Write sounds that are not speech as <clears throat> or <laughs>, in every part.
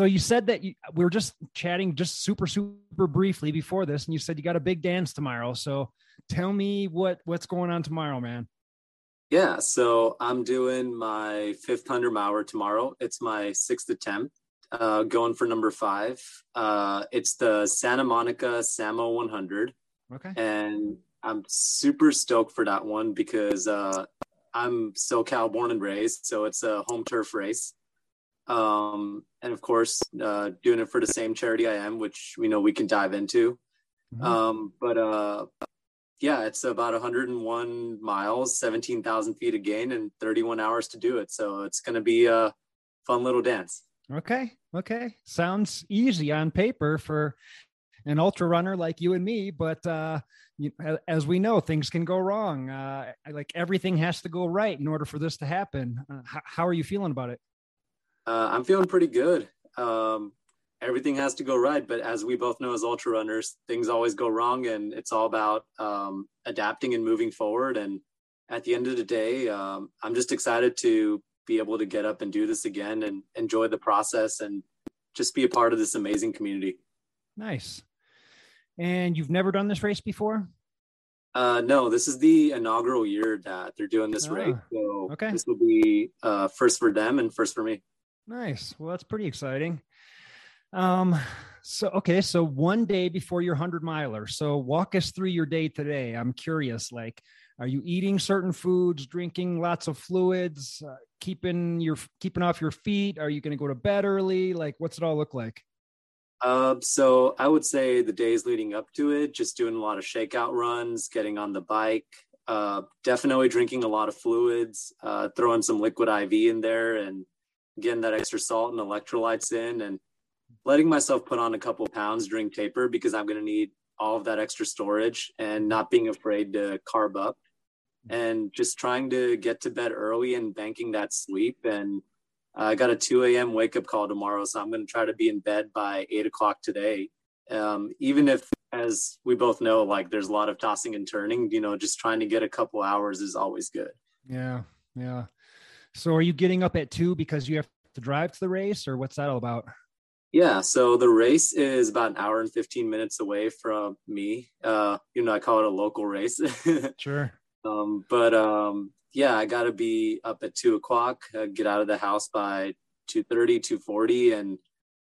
So you said that you, we were just chatting just super super briefly before this and you said you got a big dance tomorrow. So tell me what what's going on tomorrow man. Yeah so i'm doing my fifth hundred hour tomorrow. It's my sixth attempt uh, going for number five. Uh, it's the santa monica samo 100 okay. And i'm super stoked for that one because uh, i'm socal born and raised so it's a home turf race um, and of course uh, doing it for the same charity I am, which we know we can dive into. Mm-hmm. Um, but uh, yeah, it's about 101 miles, 17,000 feet of gain, and 31 hours to do it. So it's going to be a fun little dance. Okay, okay, sounds easy on paper for an ultra runner like you and me, but uh, you, as we know, things can go wrong. Uh, like everything has to go right in order for this to happen. Uh, how, how are you feeling about it? Uh, I'm feeling pretty good. Um, everything has to go right, but as we both know as ultra runners, things always go wrong, and it's all about um, adapting and moving forward. And at the end of the day, um, I'm just excited to be able to get up and do this again and enjoy the process and just be a part of this amazing community. Nice. And you've never done this race before? Uh, no, this is the inaugural year that they're doing this race. Ah, so okay. this will be uh, first for them and first for me. Nice. Well, that's pretty exciting. Um, so okay, so one day before your hundred miler. So walk us through your day today. I'm curious. Like, are you eating certain foods, drinking lots of fluids, uh, keeping your keeping off your feet? Are you going to go to bed early? Like, what's it all look like? Uh, so I would say the days leading up to it, just doing a lot of shakeout runs, getting on the bike, uh, definitely drinking a lot of fluids, uh, throwing some liquid IV in there, and getting that extra salt and electrolytes in and letting myself put on a couple pounds during taper because I'm going to need all of that extra storage and not being afraid to carb up and just trying to get to bed early and banking that sleep. And I got a 2 a.m. wake up call tomorrow. So I'm going to try to be in bed by eight o'clock today. Um, even if, as we both know, like there's a lot of tossing and turning, you know, just trying to get a couple hours is always good. Yeah. Yeah. So are you getting up at two because you have to drive to the race or what's that all about? Yeah, so the race is about an hour and 15 minutes away from me. Uh, you know, I call it a local race. <laughs> sure. Um, but um, yeah, I got to be up at two o'clock, uh, get out of the house by 2.30, 2.40 and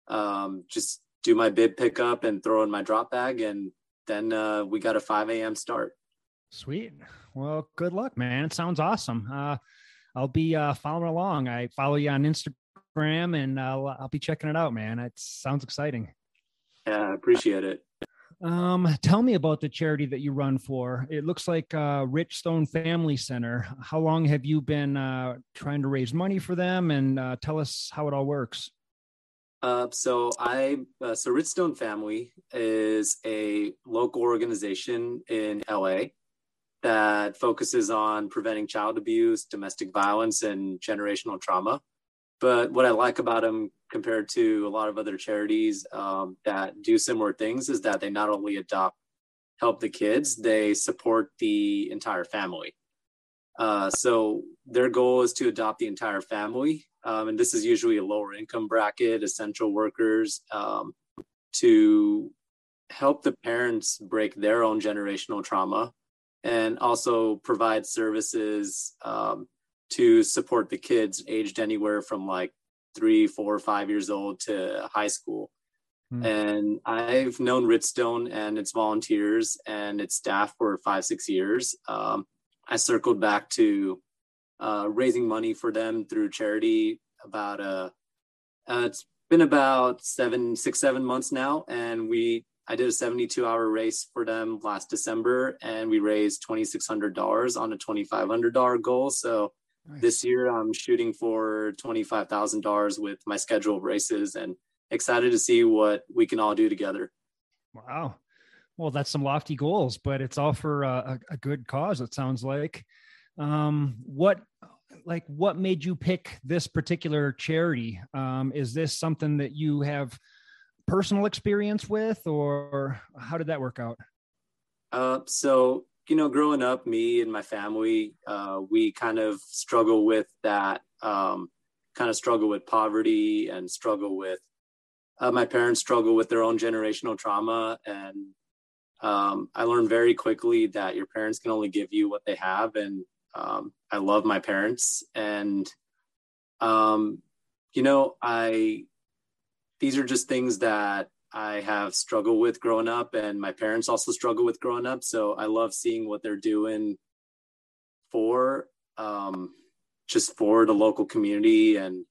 um, just do my bib pickup and throw in my drop bag. And then uh, we got a 5 a.m. start. Sweet. Well, good luck, man. It sounds awesome. Uh, I'll be uh, following along. I follow you on Instagram, and I'll I'll be checking it out, man. It sounds exciting. Yeah, I appreciate it. Um, tell me about the charity that you run for. It looks like uh, Richstone Family Center. How long have you been uh, trying to raise money for them? And uh, tell us how it all works. Uh, so I uh, so Richstone Family is a local organization in LA that focuses on preventing child abuse, domestic violence, and generational trauma. But what I like about them compared to a lot of other charities um, that do similar things is that they not only adopt, help the kids, they support the entire family. Uh, so their goal is to adopt the entire family. Um, and this is usually a lower income bracket, essential workers, um, to help the parents break their own generational trauma and also provide services um, to support the kids aged anywhere from like three, four, five years old to high school. Mm. And I've known Richstone and its volunteers and its staff for five, six years. Um, I circled back to uh, raising money for them through charity about a, uh, uh, it's been about seven, six, seven months now. And we I did a 72 hour race for them last December and we raised $2,600 on a $2,500 goal. So nice. this year I'm shooting for $25,000 with my scheduled races and excited to see what we can all do together. Wow. Well, that's some lofty goals, but it's all for a, a good cause. It sounds like. Um, what, like, what made you pick this particular charity? Um, is this something that you have personal experience with, or how did that work out? Uh, so you know, growing up, me and my family, uh, we kind of struggle with that, um, kind of struggle with poverty and struggle with. Uh, my parents struggle with their own generational trauma, and um, I learned very quickly that your parents can only give you what they have, and um, I love my parents, and um, you know, I these are just things that I have struggled with growing up, and my parents also struggle with growing up. So I love seeing what they're doing for um, just for the local community. And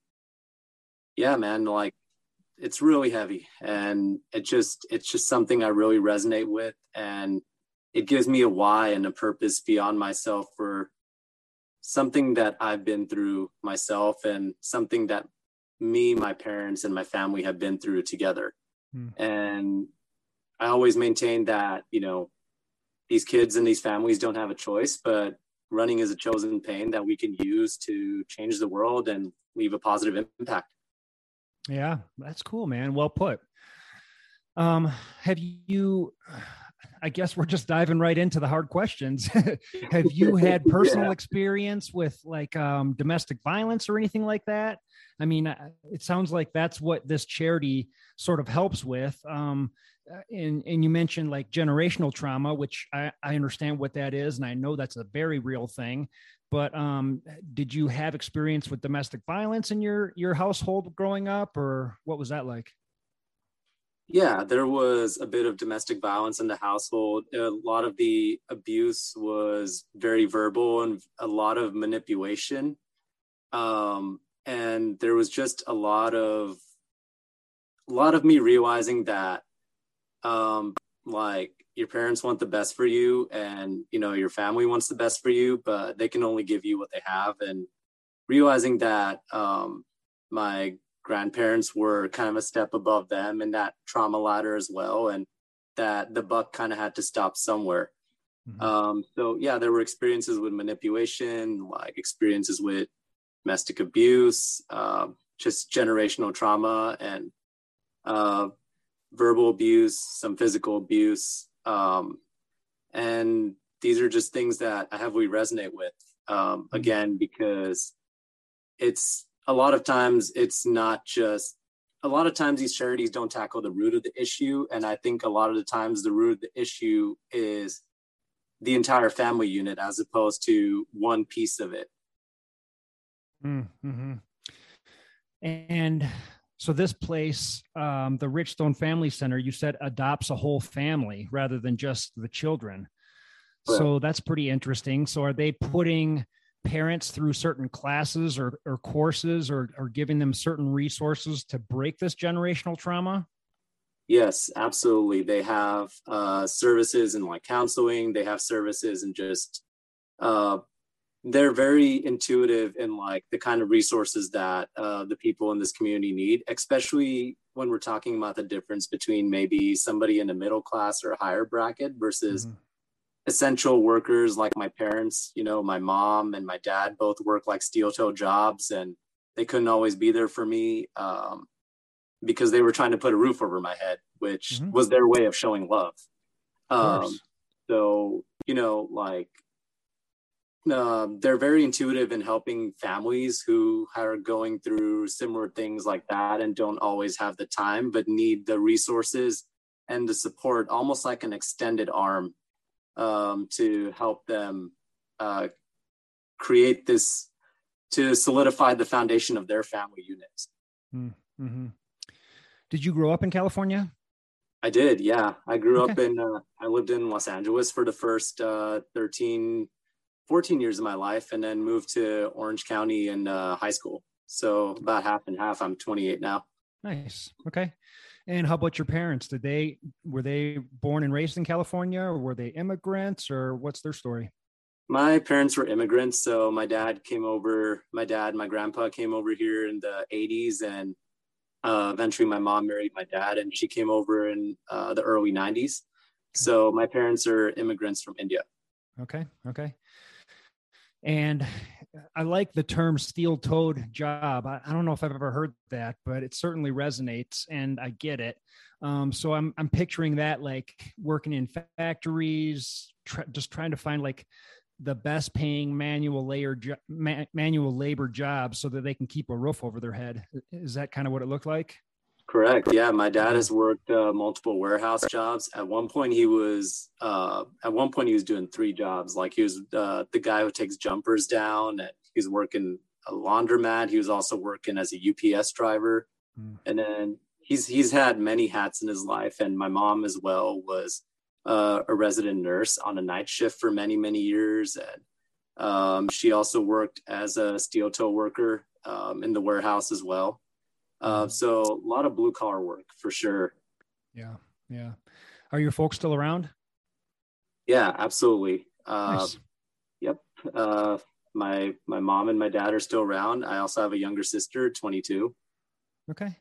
yeah, man, like it's really heavy, and it just it's just something I really resonate with, and it gives me a why and a purpose beyond myself for something that I've been through myself and something that me, my parents, and my family have been through together. Mm. And I always maintain that, you know, these kids and these families don't have a choice, but running is a chosen pain that we can use to change the world and leave a positive impact. Yeah, that's cool, man. Well put. Um, have you I guess we're just diving right into the hard questions. <laughs> have you had <laughs> personal yeah. experience with like um, domestic violence or anything like that? I mean, uh, it sounds like that's what this charity sort of helps with. Um, uh, and, and you mentioned like generational trauma, which I, I understand what that is. And I know that's a very real thing. But um, did you have experience with domestic violence in your, your household growing up, or what was that like? Yeah, there was a bit of domestic violence in the household. A lot of the abuse was very verbal and a lot of manipulation. Um, and there was just a lot of a lot of me realizing that um like your parents want the best for you and you know your family wants the best for you but they can only give you what they have and realizing that um my grandparents were kind of a step above them in that trauma ladder as well and that the buck kind of had to stop somewhere mm-hmm. um so yeah there were experiences with manipulation like experiences with domestic abuse, uh, just generational trauma, and uh, verbal abuse, some physical abuse. Um, and these are just things that I heavily resonate with. Um, mm-hmm. again, because it's a lot of times it's not just a lot of times these charities don't tackle the root of the issue. And I think a lot of the times the root of the issue is the entire family unit as opposed to one piece of it. Mm-hmm. And so this place, um, the Richstone Family Center, you said adopts a whole family rather than just the children. So that's pretty interesting. So are they putting parents through certain classes or, or courses or, or giving them certain resources to break this generational trauma? Yes, absolutely. They have uh, services in like counseling. They have services and just uh, they're very intuitive in like the kind of resources that uh, the people in this community need, especially when we're talking about the difference between maybe somebody in a middle class or higher bracket versus mm-hmm. essential workers like my parents. You know, my mom and my dad both work like steel toe jobs, and they couldn't always be there for me um, because they were trying to put a roof over my head, which mm-hmm. was their way of showing love. Um, so you know, like uh, they're very intuitive in helping families who are going through similar things like that and don't always have the time but need the resources and the support almost like an extended arm um, to help them uh, create this to solidify the foundation of their family units hmm, mm-hmm. did you grow up in california i did yeah i grew okay. up in uh, i lived in los angeles for the first uh, 13 14 years of my life and then moved to Orange County in uh, high school. So about half and half. I'm 28 now. Nice. Okay. And how about your parents? Did they were they born and raised in California, or were they immigrants, or what's their story? My parents were immigrants, so my dad came over. My dad, my grandpa came over here in the '80s, and uh, eventually my mom married my dad, and she came over in uh, the early '90s. So my parents are immigrants from India. Okay. Okay. And I like the term steel toed job. I, I, don't know if I've ever heard that, but it certainly resonates and I get it. Um, so I'm, I'm picturing that like working in factories, just trying to find like the best paying manual layer jo- ma- manual labor job so that they can keep a roof over their head. Is that kind of what it looked like? Correct. Yeah, my dad has worked uh, multiple warehouse jobs. At one point, he was uh, at one point he was doing three jobs. Like he was uh, the guy who takes jumpers down, and he was working a laundromat. He was also working as a UPS driver, mm. and then he's he's had many hats in his life. And my mom as well was uh, a resident nurse on a night shift for many many years, and um, she also worked as a steel toe worker um, in the warehouse as well. Uh, so a lot of blue collar work for sure. Yeah, yeah. Are your folks still around? Yeah, absolutely. Uh, nice. Yep. Uh, my my mom and my dad are still around. I also have a younger sister, 22. Okay.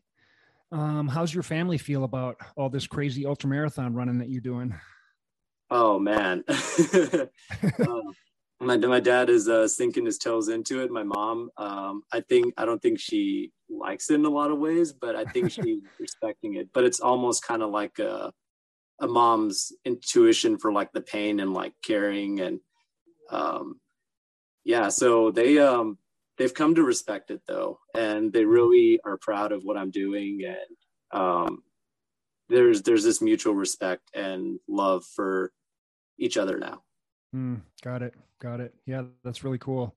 Um, how's your family feel about all this crazy ultra marathon running that you're doing? Oh man. <laughs> um, my my dad is uh, sinking his toes into it. My mom, um, I think I don't think she likes it in a lot of ways, but I think she's <laughs> respecting it. But it's almost kind of like a a mom's intuition for like the pain and like caring and um, yeah. So they um they've come to respect it though, and they really are proud of what I'm doing and um there's there's this mutual respect and love for each other now. Mm, got it. Got it. Yeah, that's really cool.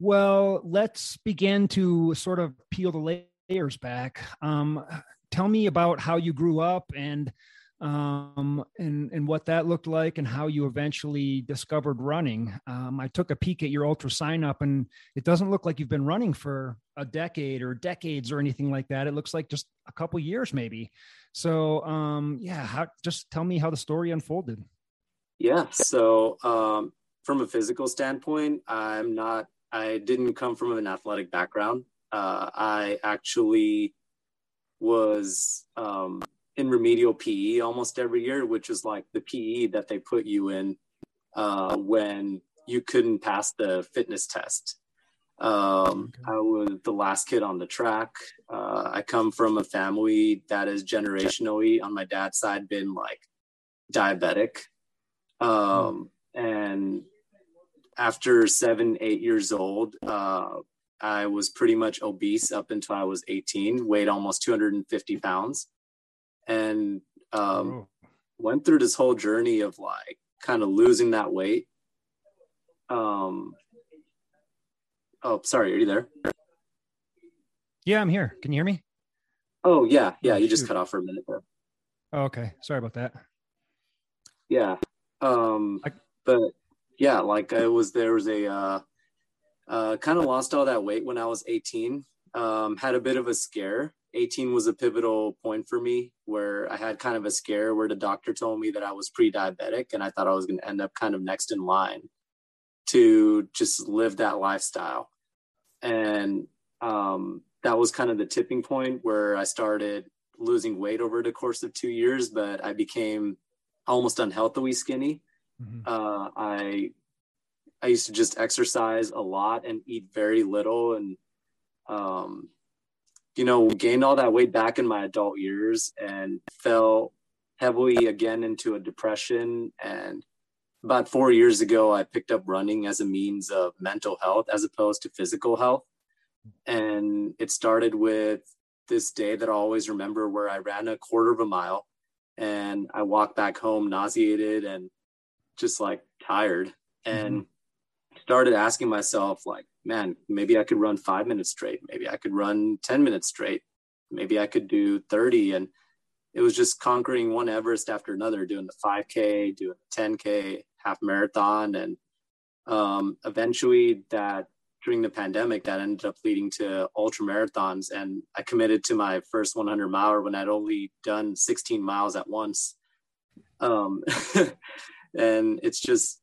Well, let's begin to sort of peel the layers back. Um, tell me about how you grew up and um, and and what that looked like, and how you eventually discovered running. Um, I took a peek at your ultra sign up, and it doesn't look like you've been running for a decade or decades or anything like that. It looks like just a couple years, maybe. So, um, yeah, how, just tell me how the story unfolded. Yeah. So, um, from a physical standpoint, I'm not, I didn't come from an athletic background. Uh, I actually was um, in remedial PE almost every year, which is like the PE that they put you in uh, when you couldn't pass the fitness test. Um, okay. I was the last kid on the track. Uh, I come from a family that is generationally on my dad's side been like diabetic. Um, and after seven, eight years old, uh, I was pretty much obese up until I was 18, weighed almost 250 pounds, and um, oh. went through this whole journey of like kind of losing that weight. Um, oh, sorry, are you there? Yeah, I'm here. Can you hear me? Oh, yeah. Yeah, you just cut off for a minute there. Oh, okay. Sorry about that. Yeah. Um, I, but yeah, like I was there was a uh, uh, kind of lost all that weight when I was 18. Um, had a bit of a scare. 18 was a pivotal point for me where I had kind of a scare where the doctor told me that I was pre-diabetic and I thought I was going to end up kind of next in line to just live that lifestyle. And um, that was kind of the tipping point where I started losing weight over the course of two years, but I became almost unhealthily skinny. Mm-hmm. Uh, I I used to just exercise a lot and eat very little, and um, you know, gained all that weight back in my adult years, and fell heavily again into a depression. And about four years ago, I picked up running as a means of mental health as opposed to physical health. And it started with this day that I always remember where I ran a quarter of a mile and I walked back home nauseated and just like tired and mm-hmm. started asking myself like man maybe I could run 5 minutes straight maybe I could run 10 minutes straight maybe I could do 30 and it was just conquering one Everest after another doing the 5k doing the 10k half marathon and um, eventually that during the pandemic that ended up leading to ultra marathons. And I committed to my first 100 miler when I'd only done 16 miles at once. Um, <laughs> and it's just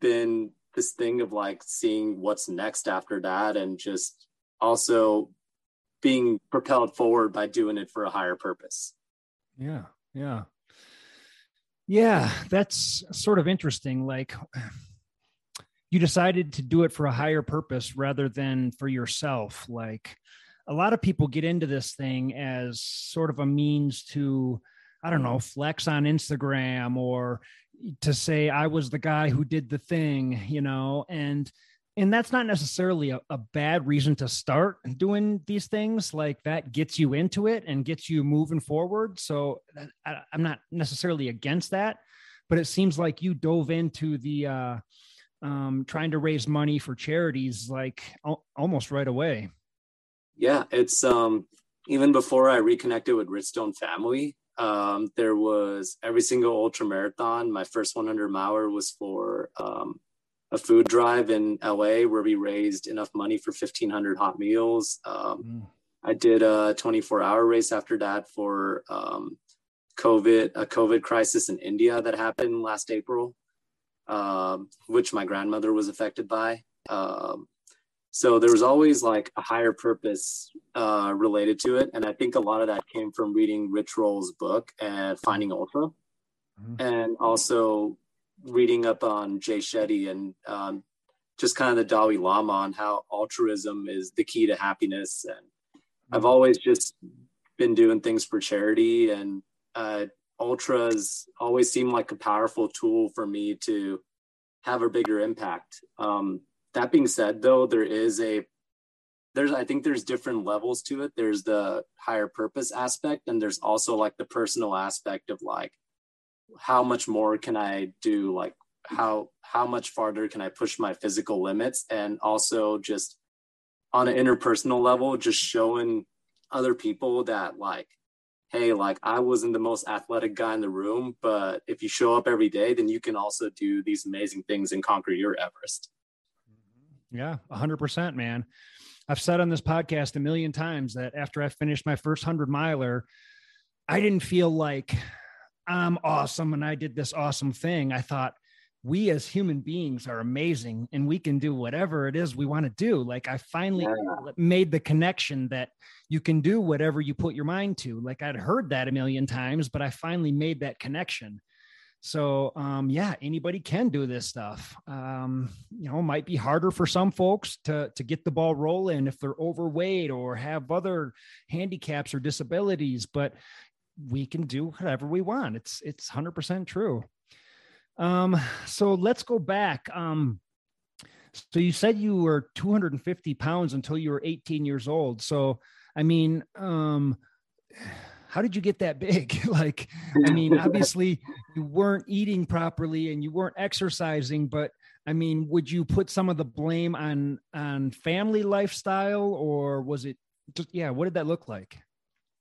been this thing of like seeing what's next after that and just also being propelled forward by doing it for a higher purpose. Yeah. Yeah. Yeah. That's sort of interesting. Like, you decided to do it for a higher purpose rather than for yourself. Like, a lot of people get into this thing as sort of a means to, I don't know, flex on Instagram or to say I was the guy who did the thing, you know, and and that's not necessarily a, a, bad reason to start doing these things. Like that gets you into it and gets you moving forward. So I, am not necessarily against that but it seems like you dove into the uh, um, trying to raise money for charities like al- almost right away. Yeah it's um even before i reconnected with richstone family um, there was every single ultra marathon my first 100 miler was for um, a food drive in LA where we raised enough money for 1,500 hot meals. Um, mm. I did a 24 hour race after that for um, COVID, a COVID crisis in India that happened last April, um, which my grandmother was affected by. Um, so there was always like a higher purpose uh, related to it. And I think a lot of that came from reading Rich Roll's book and Finding Ultra. Mm-hmm. And also reading up on Jay Shetty and um, just kind of the Dalai Lama on how altruism is the key to happiness. And I've mm-hmm. always just been doing things for charity, and uh, ultras always seem like a powerful tool for me to have a bigger impact. Um, that being said, though, there is a there's I think there's different levels to it. There's the higher purpose aspect, and there's also like the personal aspect of like how much more can I do? Like how how much farther can I push my physical limits? And also just on an interpersonal level, just showing other people that like, hey, like I wasn't the most athletic guy in the room, but if you show up every day, then you can also do these amazing things and conquer your Everest. Yeah, hundred percent, man. I've said on this podcast a million times that after I finished my first hundred miler, I didn't feel like I'm awesome and I did this awesome thing. I thought we as human beings are amazing and we can do whatever it is we want to do. Like I finally yeah. made the connection that you can do whatever you put your mind to. Like I'd heard that a million times, but I finally made that connection. So um, yeah, anybody can do this stuff. Um, you know, might be harder for some folks to to get the ball rolling if they're overweight or have other handicaps or disabilities. But we can do whatever we want. It's it's hundred percent true. Um, so let's go back. Um, so you said you were 250 pounds until you were 18 years old. So I mean, um, how did you get that big? <laughs> like, I mean, obviously you weren't eating properly and you weren't exercising, but I mean, would you put some of the blame on on family lifestyle or was it just yeah, what did that look like?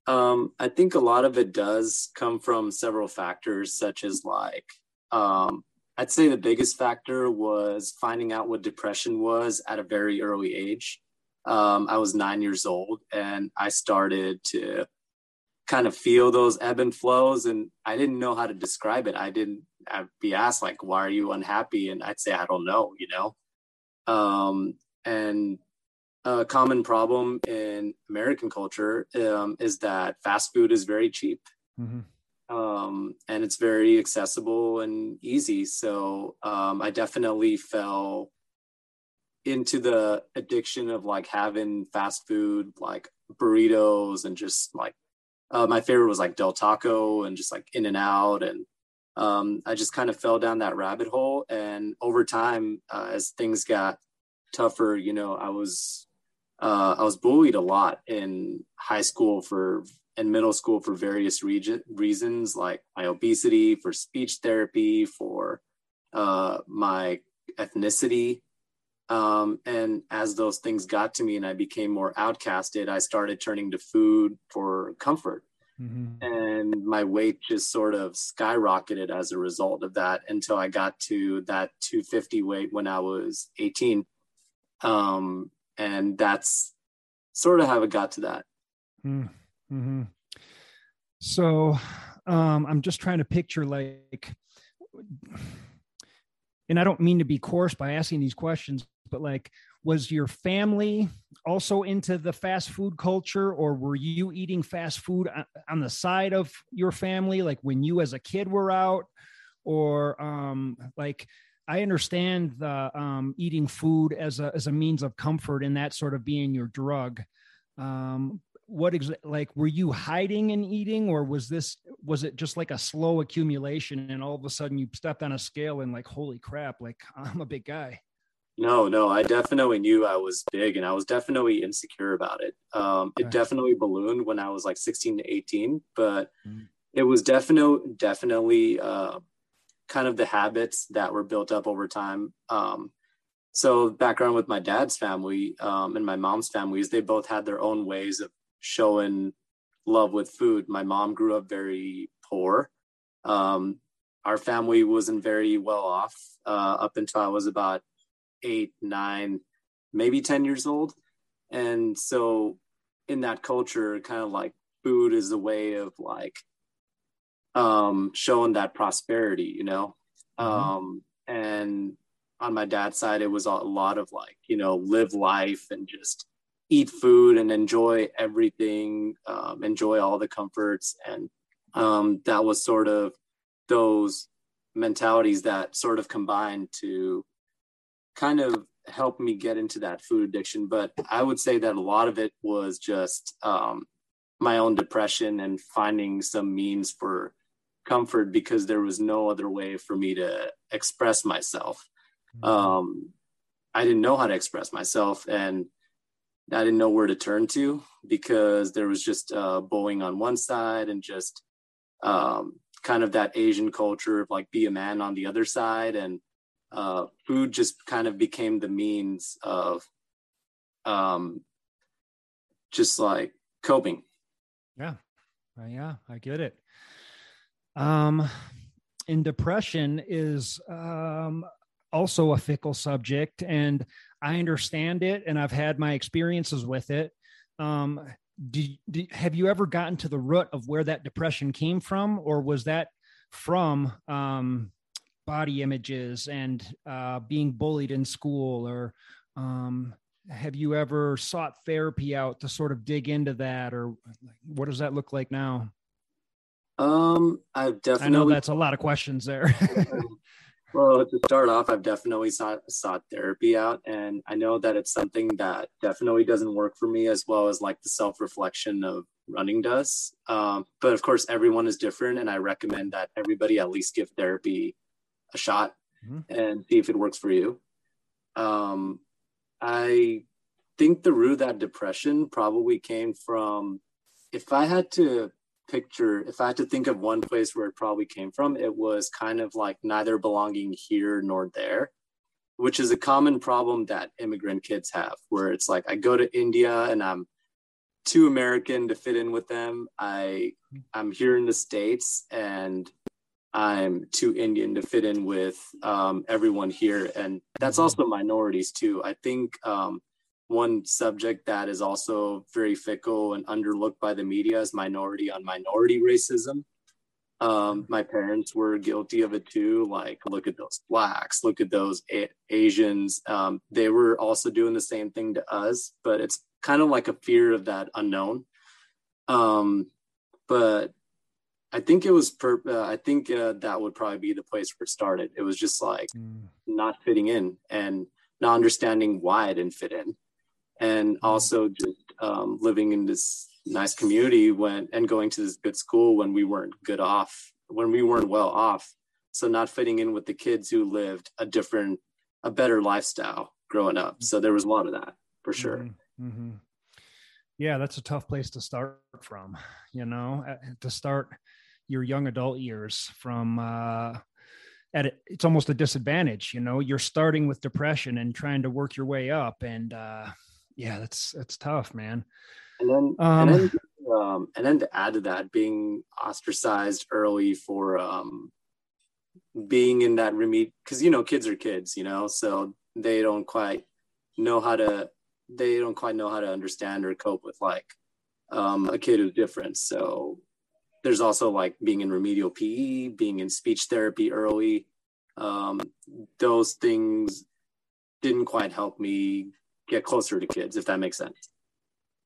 Um, I think a lot of it does come from several factors, such as like, um, I'd say the biggest factor was finding out what depression was at a very early age. Um, I was nine years old and I started to kind of feel those ebb and flows, and I didn't know how to describe it. I didn't I'd be asked like, "Why are you unhappy?" and I'd say, "I don't know," you know. Um, and a common problem in American culture um, is that fast food is very cheap. Mm-hmm. Um, and it's very accessible and easy. So um, I definitely fell into the addiction of like having fast food, like burritos, and just like uh, my favorite was like Del Taco and just like In and Out. And um, I just kind of fell down that rabbit hole. And over time, uh, as things got tougher, you know, I was uh, I was bullied a lot in high school for and middle school for various region, reasons, like my obesity, for speech therapy, for uh, my ethnicity. Um, and as those things got to me and I became more outcasted, I started turning to food for comfort. Mm-hmm. And my weight just sort of skyrocketed as a result of that until I got to that 250 weight when I was 18 Um, and that's sort of how it got to that. Mm-hmm. So um, I'm just trying to picture like, and I don't mean to be coarse by asking these questions, but like, was your family also into the fast food culture or were you eating fast food on the side of your family like when you as a kid were out? Or um like i understand the um eating food as a as a means of comfort and that sort of being your drug. Um what like were you hiding and eating or was this was it just like a slow accumulation and all of a sudden you stepped on a scale and like holy crap like <laughs> i'm a big guy no, no, I definitely knew I was big and I was definitely insecure about it. Um, it definitely ballooned when I was like 16 to 18, but mm. it was definitely, definitely uh, kind of the habits that were built up over time. Um, so background with my dad's family um, and my mom's families, they both had their own ways of showing love with food. My mom grew up very poor. Um, our family wasn't very well off uh, up until I was about eight, nine, maybe 10 years old. And so in that culture, kind of like food is a way of like um showing that prosperity, you know. Mm-hmm. Um and on my dad's side, it was a lot of like, you know, live life and just eat food and enjoy everything, um, enjoy all the comforts. And um, that was sort of those mentalities that sort of combined to kind of help me get into that food addiction. But I would say that a lot of it was just um, my own depression and finding some means for comfort because there was no other way for me to express myself. Mm-hmm. Um, I didn't know how to express myself and I didn't know where to turn to because there was just uh, bullying on one side and just um, kind of that Asian culture of like be a man on the other side. And uh, food just kind of became the means of um, just like coping. Yeah. Uh, yeah, I get it. Um, and depression is um, also a fickle subject, and I understand it, and I've had my experiences with it. Um, do, do, have you ever gotten to the root of where that depression came from, or was that from um, body images and uh, being bullied in school? Or um, have you ever sought therapy out to sort of dig into that? Or what does that look like now? Um i've definitely i know that's a lot of questions there <laughs> <laughs> well to start off i've definitely sought, sought therapy out and i know that it's something that definitely doesn't work for me as well as like the self-reflection of running does um, but of course everyone is different and i recommend that everybody at least give therapy a shot mm-hmm. and see if it works for you. Um, I think the root of that depression probably came from if I had to picture, if I had to think of one place where it probably came from, it was kind of like neither belonging here nor there, which is a common problem that immigrant kids have, where it's like I go to India and I'm too American to fit in with them. I I'm here in the States and I'm too Indian to fit in with um, everyone here. And that's mm-hmm. also minorities too. I think um, one subject that is also very fickle and underlooked by the media is minority on minority racism. Um, my parents were guilty of it too. Like, look at those blacks, look at those a- Asians. Um, they were also doing the same thing to us, but it's kind of like a fear of that unknown. Um, but I think it was per. Uh, I think uh, that would probably be the place where it started. It was just like mm. not fitting in and not understanding why I didn't fit in, and mm. also just um, living in this nice community when and going to this good school when we weren't good off, when we weren't well off. So not fitting in with the kids who lived a different, a better lifestyle growing up. So there was a lot of that for sure. Mm-hmm. mm-hmm. Yeah, that's a tough place to start from. You know, to start your young adult years from uh, at a, it's almost a disadvantage. You know, you're starting with depression and trying to work your way up, and uh, yeah, that's that's tough, man. And then, um, and then, um, and then to add to that, being ostracized early for um, being in that remedial, because you know, kids are kids, you know, so they don't quite know how to they don't quite know how to understand or cope with like um, a kid who's different so there's also like being in remedial pe being in speech therapy early um, those things didn't quite help me get closer to kids if that makes sense.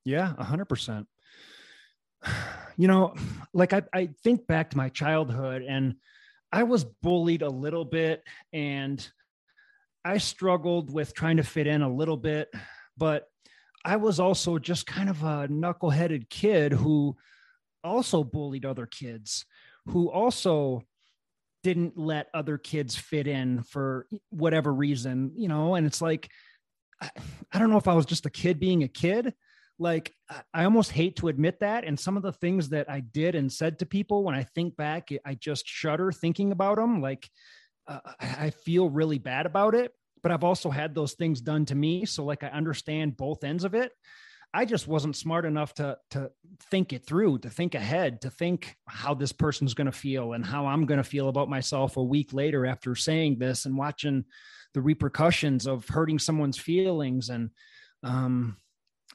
Yeah 100% <sighs> you know like I, I think back to my childhood and i was bullied a little bit and I struggled with trying to fit in a little bit, but I was also just kind of a knuckleheaded kid who also bullied other kids, who also didn't let other kids fit in for whatever reason, you know, and it's like, I, I don't know if I was just a kid being a kid. Like, I almost hate to admit that. And some of the things that I did and said to people, when I think back, I just shudder thinking about them. Like, uh, I feel really bad about it, but I've also had those things done to me. So like I understand both ends of it. I just wasn't smart enough to to think it through, to think ahead, to think how this person's going to feel and how I'm going to feel about myself a week later after saying this and watching the repercussions of hurting someone's feelings and um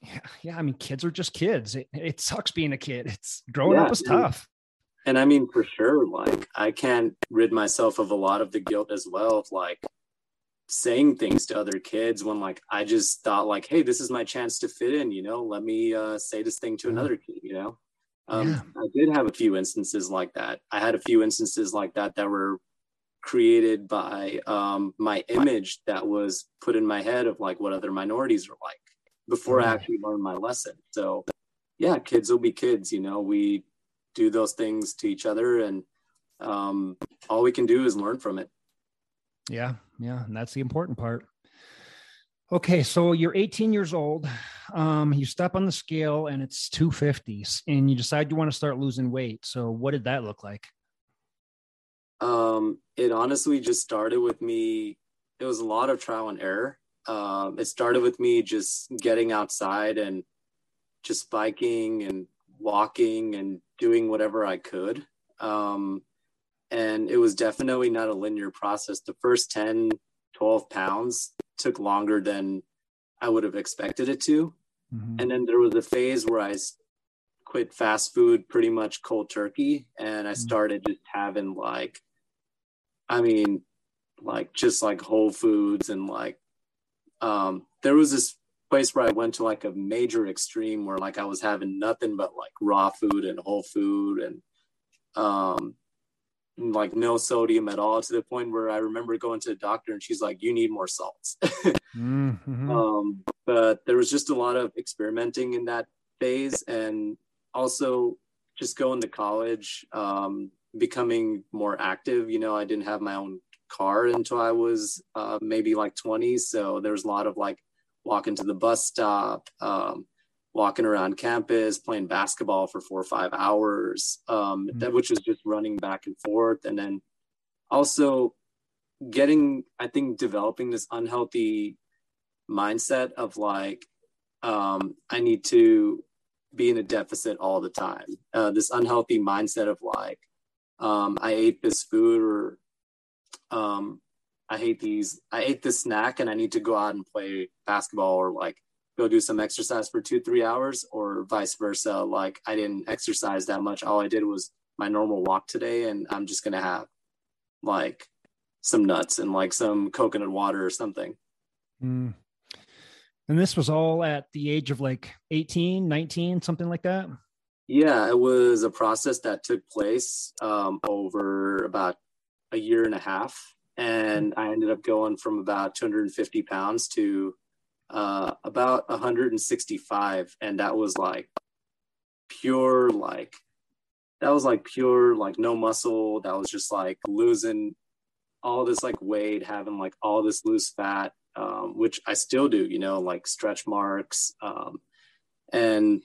yeah, yeah I mean kids are just kids. It, it sucks being a kid. It's growing yeah, up is tough. And I mean, for sure, like I can't rid myself of a lot of the guilt as well. Of like saying things to other kids when like I just thought like, hey, this is my chance to fit in. You know, let me uh, say this thing to another kid. You know, um, yeah. I did have a few instances like that. I had a few instances like that that were created by um, my image that was put in my head of like what other minorities are like before I actually learned my lesson. So yeah, kids will be kids. You know, we do those things to each other and um, all we can do is learn from it. Yeah yeah and that's the important part. Okay so you're 18 years old um, you step on the scale and it's 250s and you decide you want to start losing weight. So what did that look like um, it honestly just started with me it was a lot of trial and error um, it started with me just getting outside and just biking and walking and doing whatever I could. Um, and it was definitely not a linear process. The first 10, 12 pounds took longer than I would have expected it to. Mm-hmm. And then there was a phase where I quit fast food pretty much cold turkey and I mm-hmm. started just having like, I mean, like just like Whole Foods and like, um, there was this place where I went to like a major extreme where like I was having nothing but like raw food and whole food and um like no sodium at all to the point where I remember going to the doctor and she's like, you need more salts. <laughs> mm-hmm. um, but there was just a lot of experimenting in that phase and also just going to college, um, becoming more active. You know, I didn't have my own car until I was uh, maybe like 20. So there was a lot of like walking to the bus stop, um, walking around campus, playing basketball for four or five hours, um, mm-hmm. that, which was just running back and forth. And then also getting, I think, developing this unhealthy mindset of like, um, I need to be in a deficit all the time. Uh, this unhealthy mindset of like, um, I ate this food or um, I hate these. I ate this snack and I need to go out and play basketball or like go do some exercise for two, three hours, or vice versa. Like I didn't exercise that much. All I did was my normal walk today, and I'm just gonna have like some nuts and like some coconut water or something. Mm. And this was all at the age of like 18, 19, something like that? Yeah, it was a process that took place um, over about a year and a half and I ended up going from about 250 pounds to uh, about 165, and that was like pure like that was like pure like no muscle. That was just like losing all this like weight, having like all this loose fat, um, which I still do, you know, like stretch marks, um, and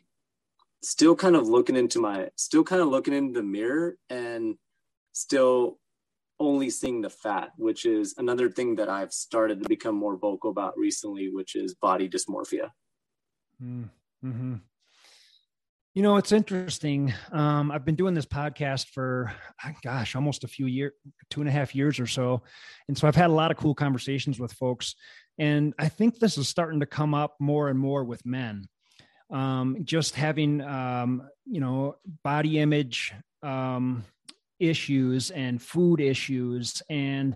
still kind of looking into my still kind of looking in the mirror and still only seeing the fat, which is another thing that I've started to become more vocal about recently, which is body dysmorphia. Mm-hmm. You know, it's interesting. Um, I've been doing this podcast for, gosh, almost a few years, two and a half years or so. And so I've had a lot of cool conversations with folks. And I think this is starting to come up more and more with men. Um, just having, um, you know, body image um, issues and food issues. And,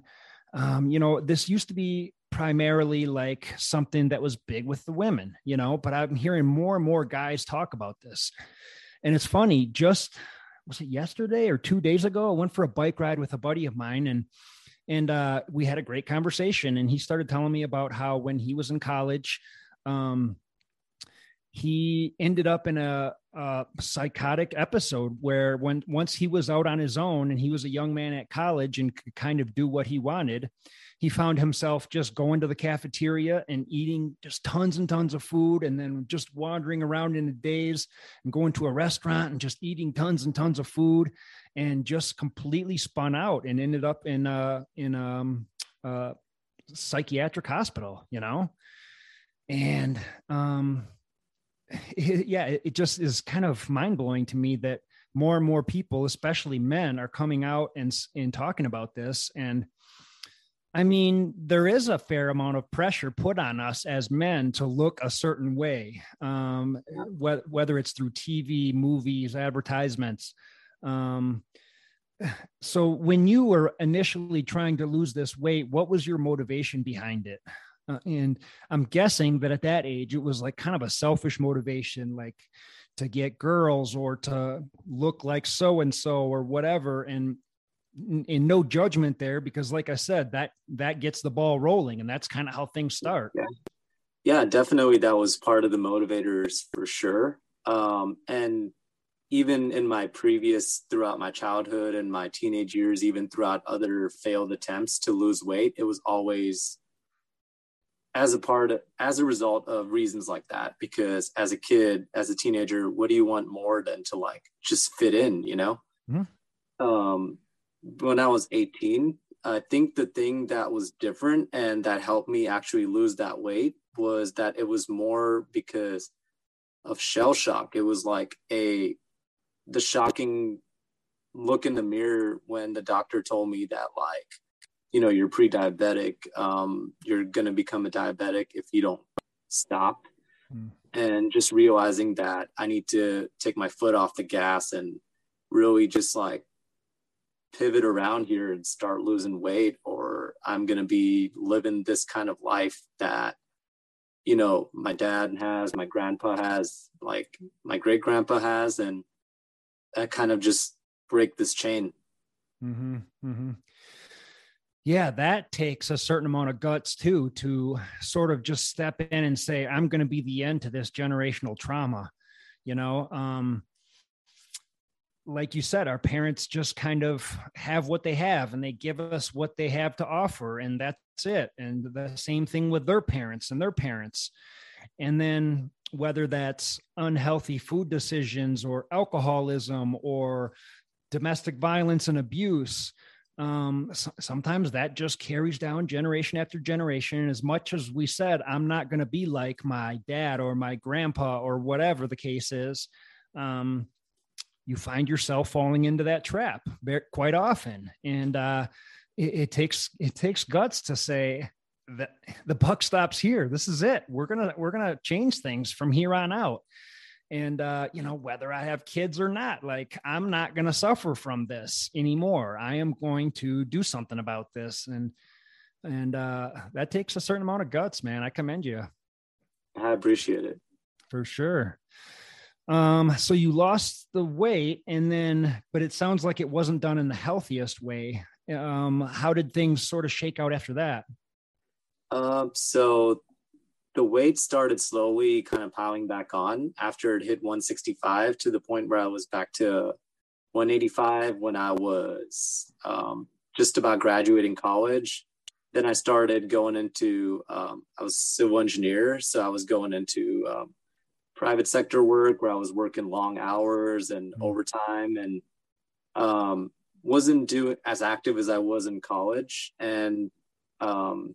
um, you know, this used to be primarily like something that was big with the women, you know, but I'm hearing more and more guys talk about this. And it's funny, just was it yesterday or two days ago? I went for a bike ride with a buddy of mine and and uh, we had a great conversation. And he started telling me about how when he was in college, um, he ended up in a, a, psychotic episode where when once he was out on his own and he was a young man at college and could kind of do what he wanted he found himself just going to the cafeteria and eating just tons and tons of food and then just wandering around in the days and going to a restaurant and just eating tons and tons of food and just completely spun out and ended up in a in um a psychiatric hospital you know? And um it, yeah it, just is kind of mind-blowing to me that more and more people especially men are coming out and and talking about this and I mean, there is a fair amount of pressure put on us as men to look a certain way, um, wh- whether it's through TV, movies, advertisements. Um, so, when you were initially trying to lose this weight, what was your motivation behind it? Uh, and I'm guessing that at that age, it was like kind of a selfish motivation, like to get girls or to look like so and so or whatever. And in no judgment there because like i said that that gets the ball rolling and that's kind of how things start yeah. yeah definitely that was part of the motivators for sure um, and even in my previous throughout my childhood and my teenage years even throughout other failed attempts to lose weight it was always as a part of, as a result of reasons like that because as a kid as a teenager what do you want more than to like just fit in you know mm-hmm. um when I was 18, I think the thing that was different and that helped me actually lose that weight was that it was more because of shell shock. It was like a the shocking look in the mirror when the doctor told me that like you know you're pre-diabetic um, you're going to become a diabetic if you don't stop mm. and just realizing that i need to take my foot off the gas and really just like pivot around here and start losing weight or i'm going to be living this kind of life that you know my dad has my grandpa has like my great grandpa has and that kind of just break this chain mm-hmm, mm-hmm. Yeah that takes a certain amount of guts too to sort of just step in and say i'm going to be the end to this generational trauma you know um like you said, our parents just kind of have what they have and they give us what they have to offer, and that's it. And the same thing with their parents and their parents. And then whether that's unhealthy food decisions or alcoholism or domestic violence and abuse, um, sometimes that just carries down generation after generation. As much as we said, I'm not going to be like my dad or my grandpa or whatever the case is. Um, you find yourself falling into that trap quite often and uh, it, it, takes it takes guts to say that the buck stops here this is it we're gonna we're gonna change things from here on out and uh, you know whether i have kids or not like i'm not gonna suffer from this anymore. I am going to do something about this and and uh, that takes a certain amount of guts man. I commend you i appreciate it. For sure. Um, so you lost the weight and then, but it sounds like it wasn't done in the healthiest way. Um, how did things sort of shake out after that? Um, so the weight started slowly kind of piling back on after it hit 165 to the point where I was back to 185 when I was um, just about graduating college. Then I started going into, um, I was civil engineer. So I was going into um, private sector work where I was working long hours and mm-hmm. overtime and um, wasn't doing as active as I was in college and um,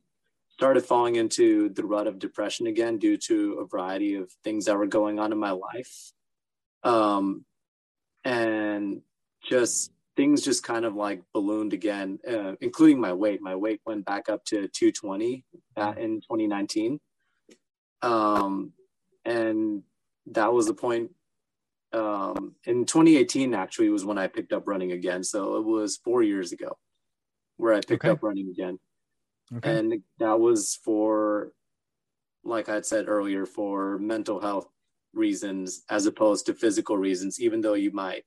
started falling into the rut of depression again due to a variety of things that were going on in my life. Um, and just things just kind of like ballooned again, uh, including my weight. My weight went back up to 220 uh, in 2019. Um, and that was the point. Um, in 2018, actually, was when I picked up running again. So it was four years ago where I picked okay. up running again. Okay. And that was for, like I had said earlier, for mental health reasons as opposed to physical reasons, even though you might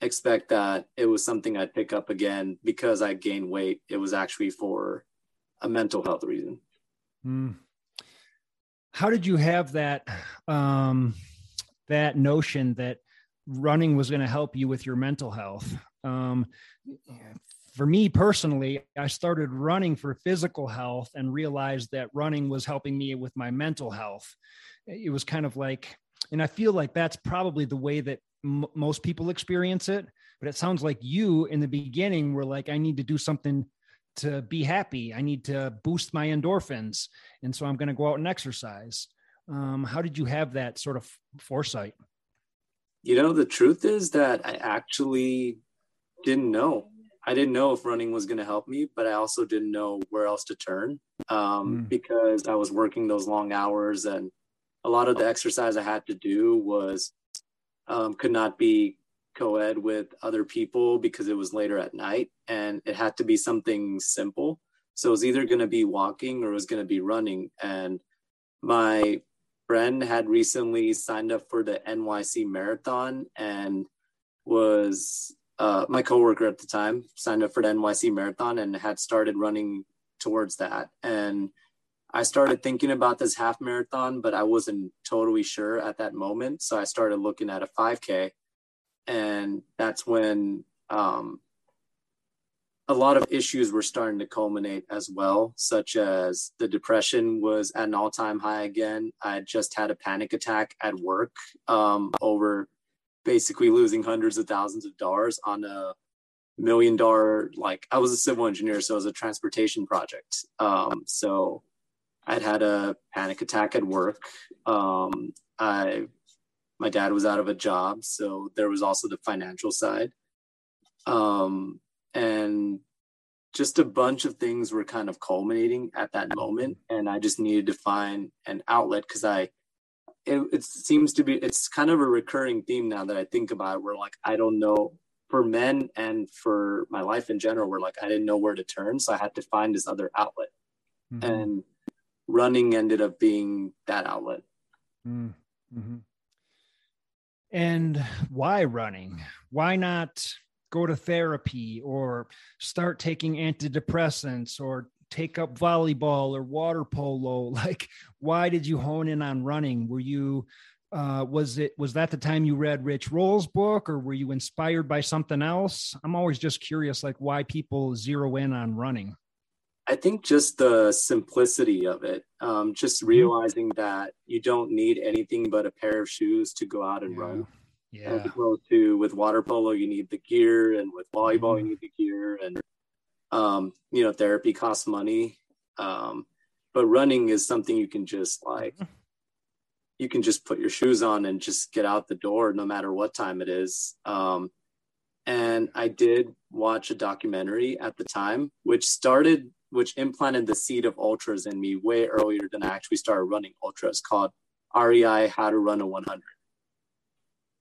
expect that it was something I'd pick up again because I gained weight. It was actually for a mental health reason. Mm. How did you have that um, that notion that running was going to help you with your mental health? Um, for me personally, I started running for physical health and realized that running was helping me with my mental health. It was kind of like, and I feel like that's probably the way that m- most people experience it. But it sounds like you in the beginning were like, I need to do something to be happy. I need to boost my endorphins. And so I'm going to go out and exercise. Um, how did you have that sort of foresight? You know, the truth is that I actually didn't know. I didn't know if running was going to help me, but I also didn't know where else to turn um, mm. because I was working those long hours and a lot of the exercise I had to do was um, could not be co-ed with other people because it was later at night and it had to be something simple so it was either going to be walking or it was going to be running and my friend had recently signed up for the nyc marathon and was uh, my coworker at the time signed up for the nyc marathon and had started running towards that and I started thinking about this half marathon, but I wasn't totally sure at that moment. So I started looking at a 5K. And that's when um, a lot of issues were starting to culminate as well, such as the depression was at an all time high again. I just had a panic attack at work um, over basically losing hundreds of thousands of dollars on a million dollar, like I was a civil engineer, so it was a transportation project. Um, so I'd had a panic attack at work. Um, I, my dad was out of a job, so there was also the financial side, um, and just a bunch of things were kind of culminating at that moment, and I just needed to find an outlet because I. It, it seems to be it's kind of a recurring theme now that I think about it, where like I don't know for men and for my life in general, where like I didn't know where to turn, so I had to find this other outlet. Mm-hmm. And running ended up being that outlet. Mm-hmm. And why running? Why not go to therapy or start taking antidepressants or take up volleyball or water polo? <laughs> Like, why did you hone in on running? Were you uh, was it was that the time you read Rich Roll's book, or were you inspired by something else? I'm always just curious, like why people zero in on running. I think just the simplicity of it, um, just mm-hmm. realizing that you don't need anything but a pair of shoes to go out and yeah. run. Yeah. As opposed to with water polo, you need the gear, and with volleyball, mm-hmm. you need the gear, and um, you know, therapy costs money. Um, but running is something you can just like, mm-hmm. you can just put your shoes on and just get out the door, no matter what time it is. Um, and I did watch a documentary at the time, which started which implanted the seed of ultras in me way earlier than I actually started running ultras called REI How to Run a 100.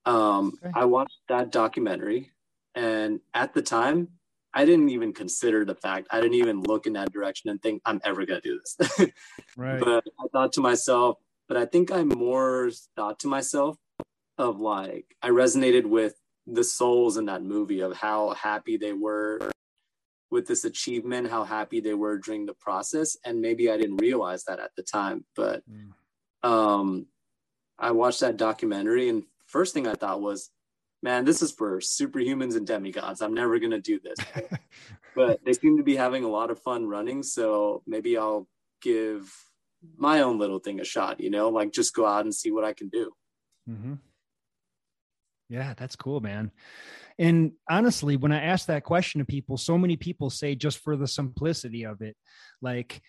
Um, okay. I watched that documentary, and at the time, I didn't even consider the fact. I didn't even look in that direction and think I'm ever going to do this. <laughs> right. But I thought to myself, but I think I more thought to myself of like I resonated with the souls in that movie of how happy they were with this achievement, how happy they were during the process. And maybe I didn't realize that at the time, but mm. um, I watched that documentary and first thing I thought was, man, this is for superhumans and demigods. I'm never going to do this. <laughs> but they seem to be having a lot of fun running. So maybe I'll give my own little thing a shot, you know, like just go out and see what I can do. Mm-hmm. Yeah, that's cool, man. And honestly, when I ask that question to people, so many people say just for the simplicity of it, like,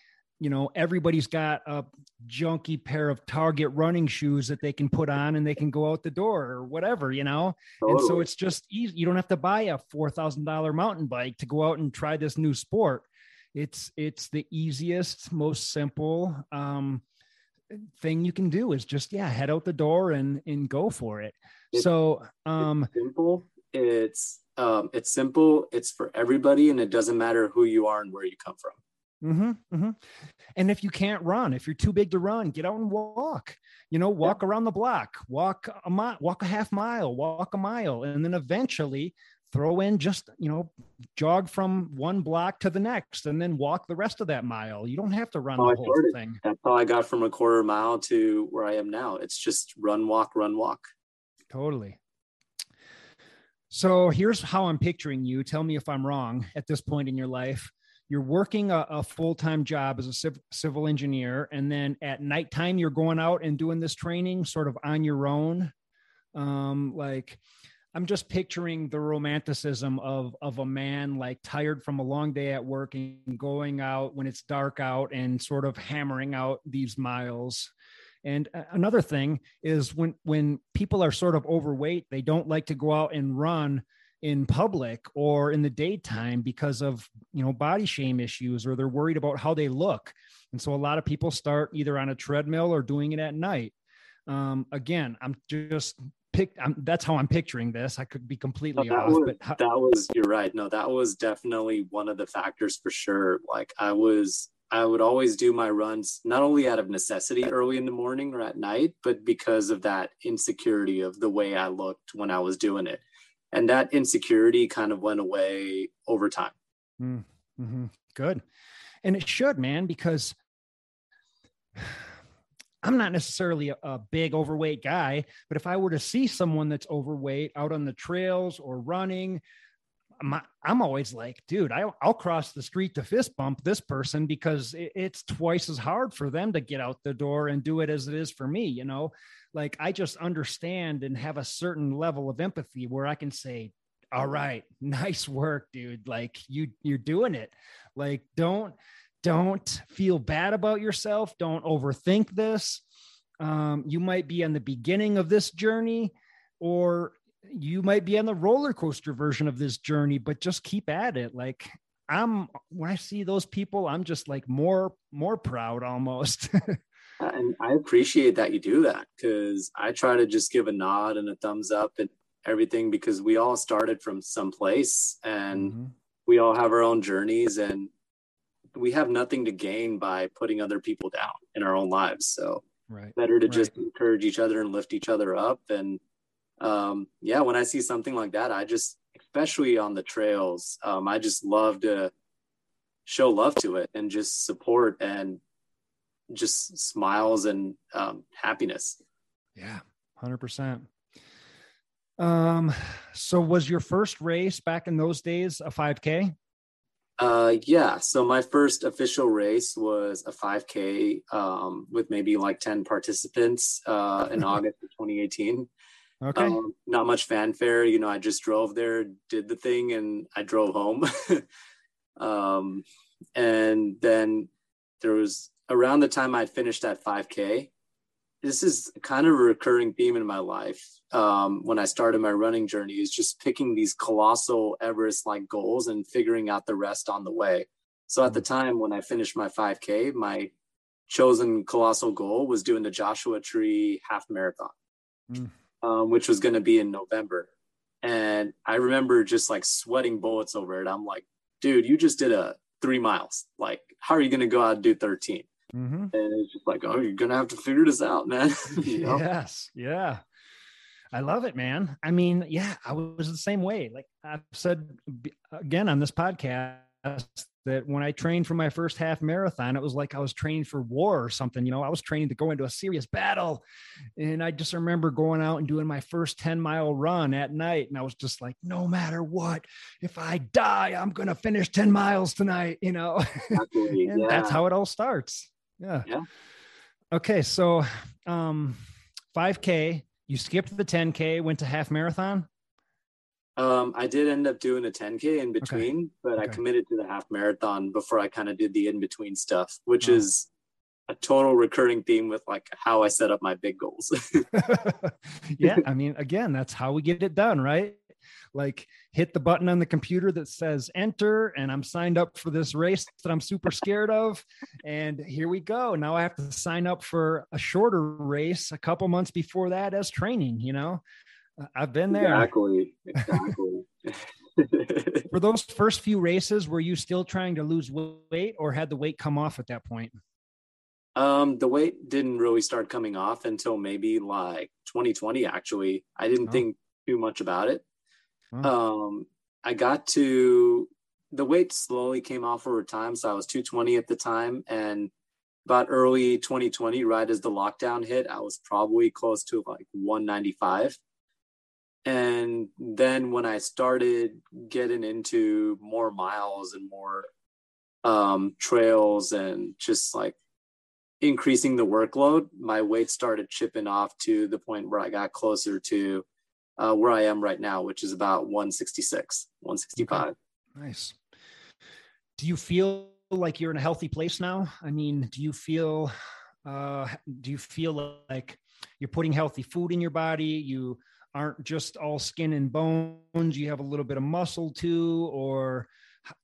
you know everybody's got a junky pair of target running shoes that they can put on and they can go out the door or whatever you know? Totally. and so it's just easy you don't have to buy a $4000 mountain bike to go out and try this new sport. It's it's the easiest most simple um, thing you can do is just yeah head out the door and and go for it. It's, so um it's simple. It's um it's simple. It's for everybody and it doesn't matter who you are and where you come from Mm-hmm, mm-hmm. And if you can't run, if you're too big to run, get out and walk. You know, walk yeah. around the block, walk a mile, walk a half mile, walk a mile, and then eventually throw in just you know jog from one block to the next and then walk the rest of that mile. You don't have to run oh, the whole thing. that's how i got from a quarter mile to where i am now. It's just run walk run walk. Totally. So here's how i'm picturing you. Tell me if i'm wrong at this point in your life you're working a, a full-time job as a civ- civil engineer and then at nighttime you're going out and doing this training sort of on your own um, like I'm just picturing the romanticism of of a man like tired from a long day at work and going out when it's dark out and sort of hammering out these miles. And another thing is when when people are sort of overweight, they don't like to go out and run in public or in the daytime because of you know body shame issues or they're worried about how they look. And so a lot of people start either on a treadmill or doing it at night. Um, again, I'm just pick I'm, that's how i'm picturing this i could be completely no, off was, but how- that was you're right no that was definitely one of the factors for sure like i was i would always do my runs not only out of necessity early in the morning or at night but because of that insecurity of the way i looked when i was doing it and that insecurity kind of went away over time mm-hmm. good and it should man because <sighs> I'm not necessarily a, a, big overweight guy, but if I were to see someone that's overweight out on the trails or running, I'm, I'm always like, dude, I, will cross the street to fist bump this person because it, it's twice as hard for them to get out the door and do it as it is for me. You know, like I just understand and have a certain level of empathy where I can say, all right, <laughs> nice work, dude. Like you, you're doing it. Like, don't, don't feel bad about yourself. Don't overthink this. Um, you might be on the beginning of this journey, or you might be on the roller coaster version of this journey, but just keep at it. Like I'm, when I see those people, I'm just like more, more proud almost. <laughs> and I appreciate that you do that because I try to just give a nod and a thumbs up and everything because we all started from some place and mm-hmm. we all have our own journeys and we have nothing to gain by putting other people down in our own lives. So right. better to right. just encourage each other and lift each other up. And um, yeah, when I see something like that, I just, especially on the trails, um, I just love to show love to it and just support and just smiles and um, happiness. Yeah, hundred percent. Um, so was your first race back in those days a 5K? Uh, yeah. So my first official race was a 5K um, with maybe like 10 participants uh, in <laughs> August of 2018. Okay. Um, not much fanfare. You know, I just drove there, did the thing, and I drove home. <laughs> um, and then there was around the time I'd finished that 5K, this is kind of a recurring theme in my life um, when I started my running journey is just picking these colossal Everest like goals and figuring out the rest on the way. So at the mm. time when I finished my 5K, my chosen colossal goal was doing the Joshua Tree half marathon, mm. um, which was going to be in November. And I remember just like sweating bullets over it. I'm like, dude, you just did a three miles. Like, how are you going to go out and do 13? Mm-hmm. And it's just like, oh, you're gonna have to figure this out, man. <laughs> you <laughs> know? Yes, yeah. I love it, man. I mean, yeah, I was the same way. Like I've said again on this podcast that when I trained for my first half marathon, it was like I was training for war or something. You know, I was training to go into a serious battle. And I just remember going out and doing my first 10 mile run at night. And I was just like, no matter what, if I die, I'm going to finish 10 miles tonight, you know? <laughs> and yeah. that's how it all starts. Yeah. Yeah. Okay. So, um, 5K, you skipped the 10K, went to half marathon. Um, I did end up doing a 10K in between, okay. but okay. I committed to the half marathon before I kind of did the in between stuff, which oh. is a total recurring theme with like how I set up my big goals. <laughs> <laughs> yeah. I mean, again, that's how we get it done, right? Like hit the button on the computer that says enter, and I'm signed up for this race that I'm super scared of. And here we go. Now I have to sign up for a shorter race a couple months before that as training, you know? I've been there. Exactly. Exactly. <laughs> For those first few races, were you still trying to lose weight or had the weight come off at that point? Um, the weight didn't really start coming off until maybe like 2020, actually. I didn't oh. think too much about it. Oh. Um, I got to the weight slowly came off over time. So I was 220 at the time. And about early 2020, right as the lockdown hit, I was probably close to like 195 and then when i started getting into more miles and more um, trails and just like increasing the workload my weight started chipping off to the point where i got closer to uh, where i am right now which is about 166 165 nice. Do you feel like you're in a healthy place now? I mean do you feel uh, do you feel like you're putting healthy food in your body? You aren't just all skin and bones. You have a little bit of muscle too or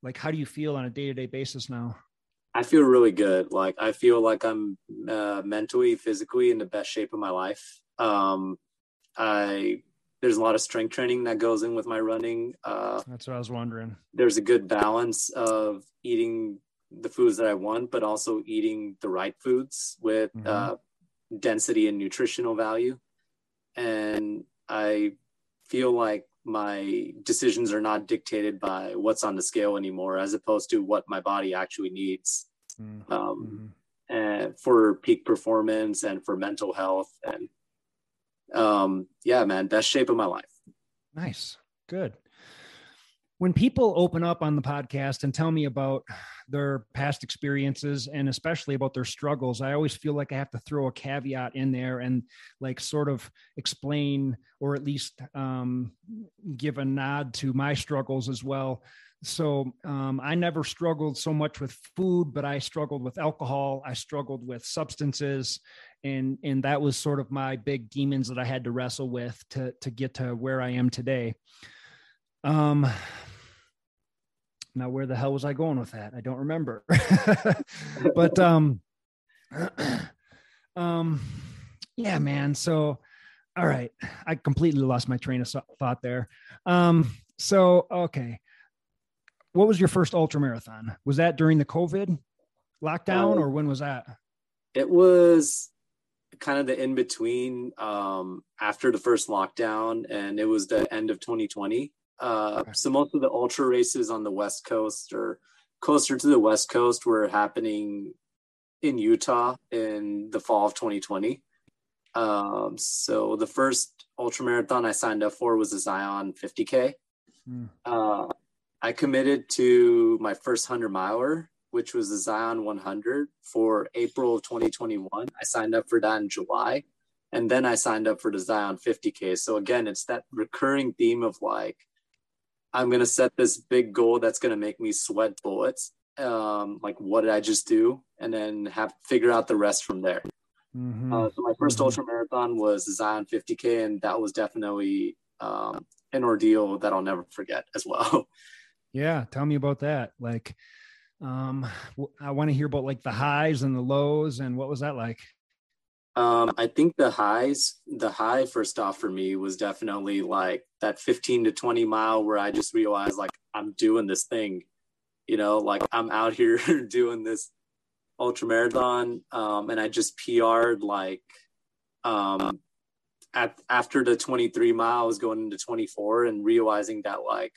like how do you feel on a day-to-day basis now? I feel really good. Like i feel like i'm uh, mentally physically in the best shape of my life. Um i there's a lot of strength training that goes in with my running uh that's what i was wondering there's a good balance of eating the foods that i want but also eating the right foods with mm-hmm. uh density and nutritional value and I feel like my decisions are not dictated by what's on the scale anymore, as opposed to what my body actually needs mm-hmm. um, and for peak performance and for mental health. And um, yeah, man, best shape of my life. Nice, good. When people open up on the podcast and tell me about their past experiences and especially about their struggles i always feel like i have to throw a caveat in there and like sort of explain or at least um, give a nod to my struggles as well so um, i never struggled so much with food but i struggled with alcohol. I struggled with substances. And and that was sort of my big demons that i had to wrestle with to to get to where i am today. Um now where the hell was i going with that? I don't remember. <laughs> But um <clears throat> um yeah man. So all right. I completely lost my train of thought there. Um so okay what was your first ultra marathon was that during the covid lockdown um, or when was that it was kind of the in between um after the first lockdown and it was the end of 2020 uh, okay. So most of the ultra races on the West Coast or closer to the West Coast were happening in Utah in the fall of 2020. Um, so the first ultra marathon I signed up for was the Zion 50K. Mm. Uh, I committed to my first 100 miler, which was the Zion 100 for April of 2021. I signed up for that in July. And then I signed up for the Zion 50K. So again, it's that recurring theme of like, I'm going to set this big goal that's going to make me sweat bullets. Um, like, what did I just do? And then have figure out the rest from there. Mm-hmm. Uh, so my 1st mm-hmm. ultra marathon was the Zion 50K, and that was definitely um, an ordeal that I'll never forget as well. <laughs> Yeah, tell me about that. Like, um, I want to hear about like the highs and the lows, and what was that like? Um, I think the highs, the high first off for me was definitely like that 15 to 20 mile where I just realized like I'm doing this thing, you know, like I'm out <laughs> here doing this ultra marathon. Um, and I just PR'd like um, at, after the 23 miles going into 24 and realizing that like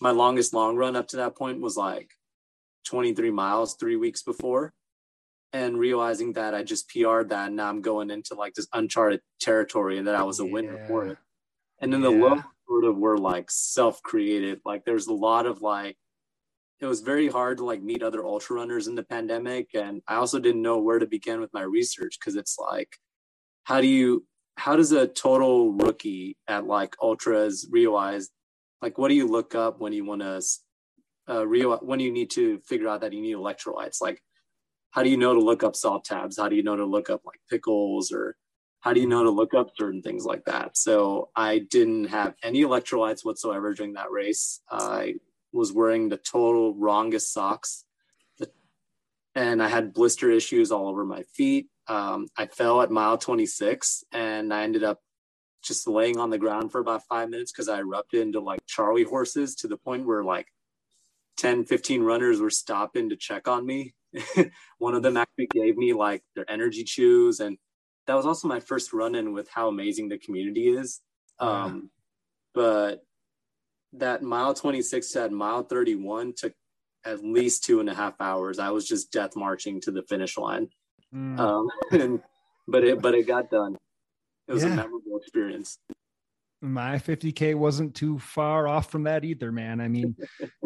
my longest long run up to that point was like 23 miles three weeks before and realizing that I just PR'd that and now I'm going into like this uncharted territory and that I was a yeah. winner for it. And then the yeah. low sort of were like self-created. Like there's a lot of like it was very hard to like meet other ultra runners in the pandemic. And I also didn't know where to begin with my research because it's like, how do you how does a total rookie at like ultras realize like what do you look up when you want to uh, real when you need to figure out that you need electrolytes? Like how do you know to look up salt tabs? How do you know to look up like pickles or how do you know to look up certain things like that? So i didn't have any electrolytes whatsoever during that race. I was wearing the total wrongest socks. And i had blister issues all over my feet. Um, i fell at mile 26 and i ended up just laying on the ground for about five minutes because I erupted into like Charlie horses to the point where like 10, 15 runners were stopping to check on me. <laughs> One of them actually gave me like their energy chews. And that was also my first run in with how amazing the community is. Um, but that mile 26 to mile 31 took at least two and a half hours. I was just death marching to the finish line. Mm. Um, <laughs> and, but it, but it got done. It was yeah. a memorable experience. My 50K wasn't too far off from that either, man. I mean,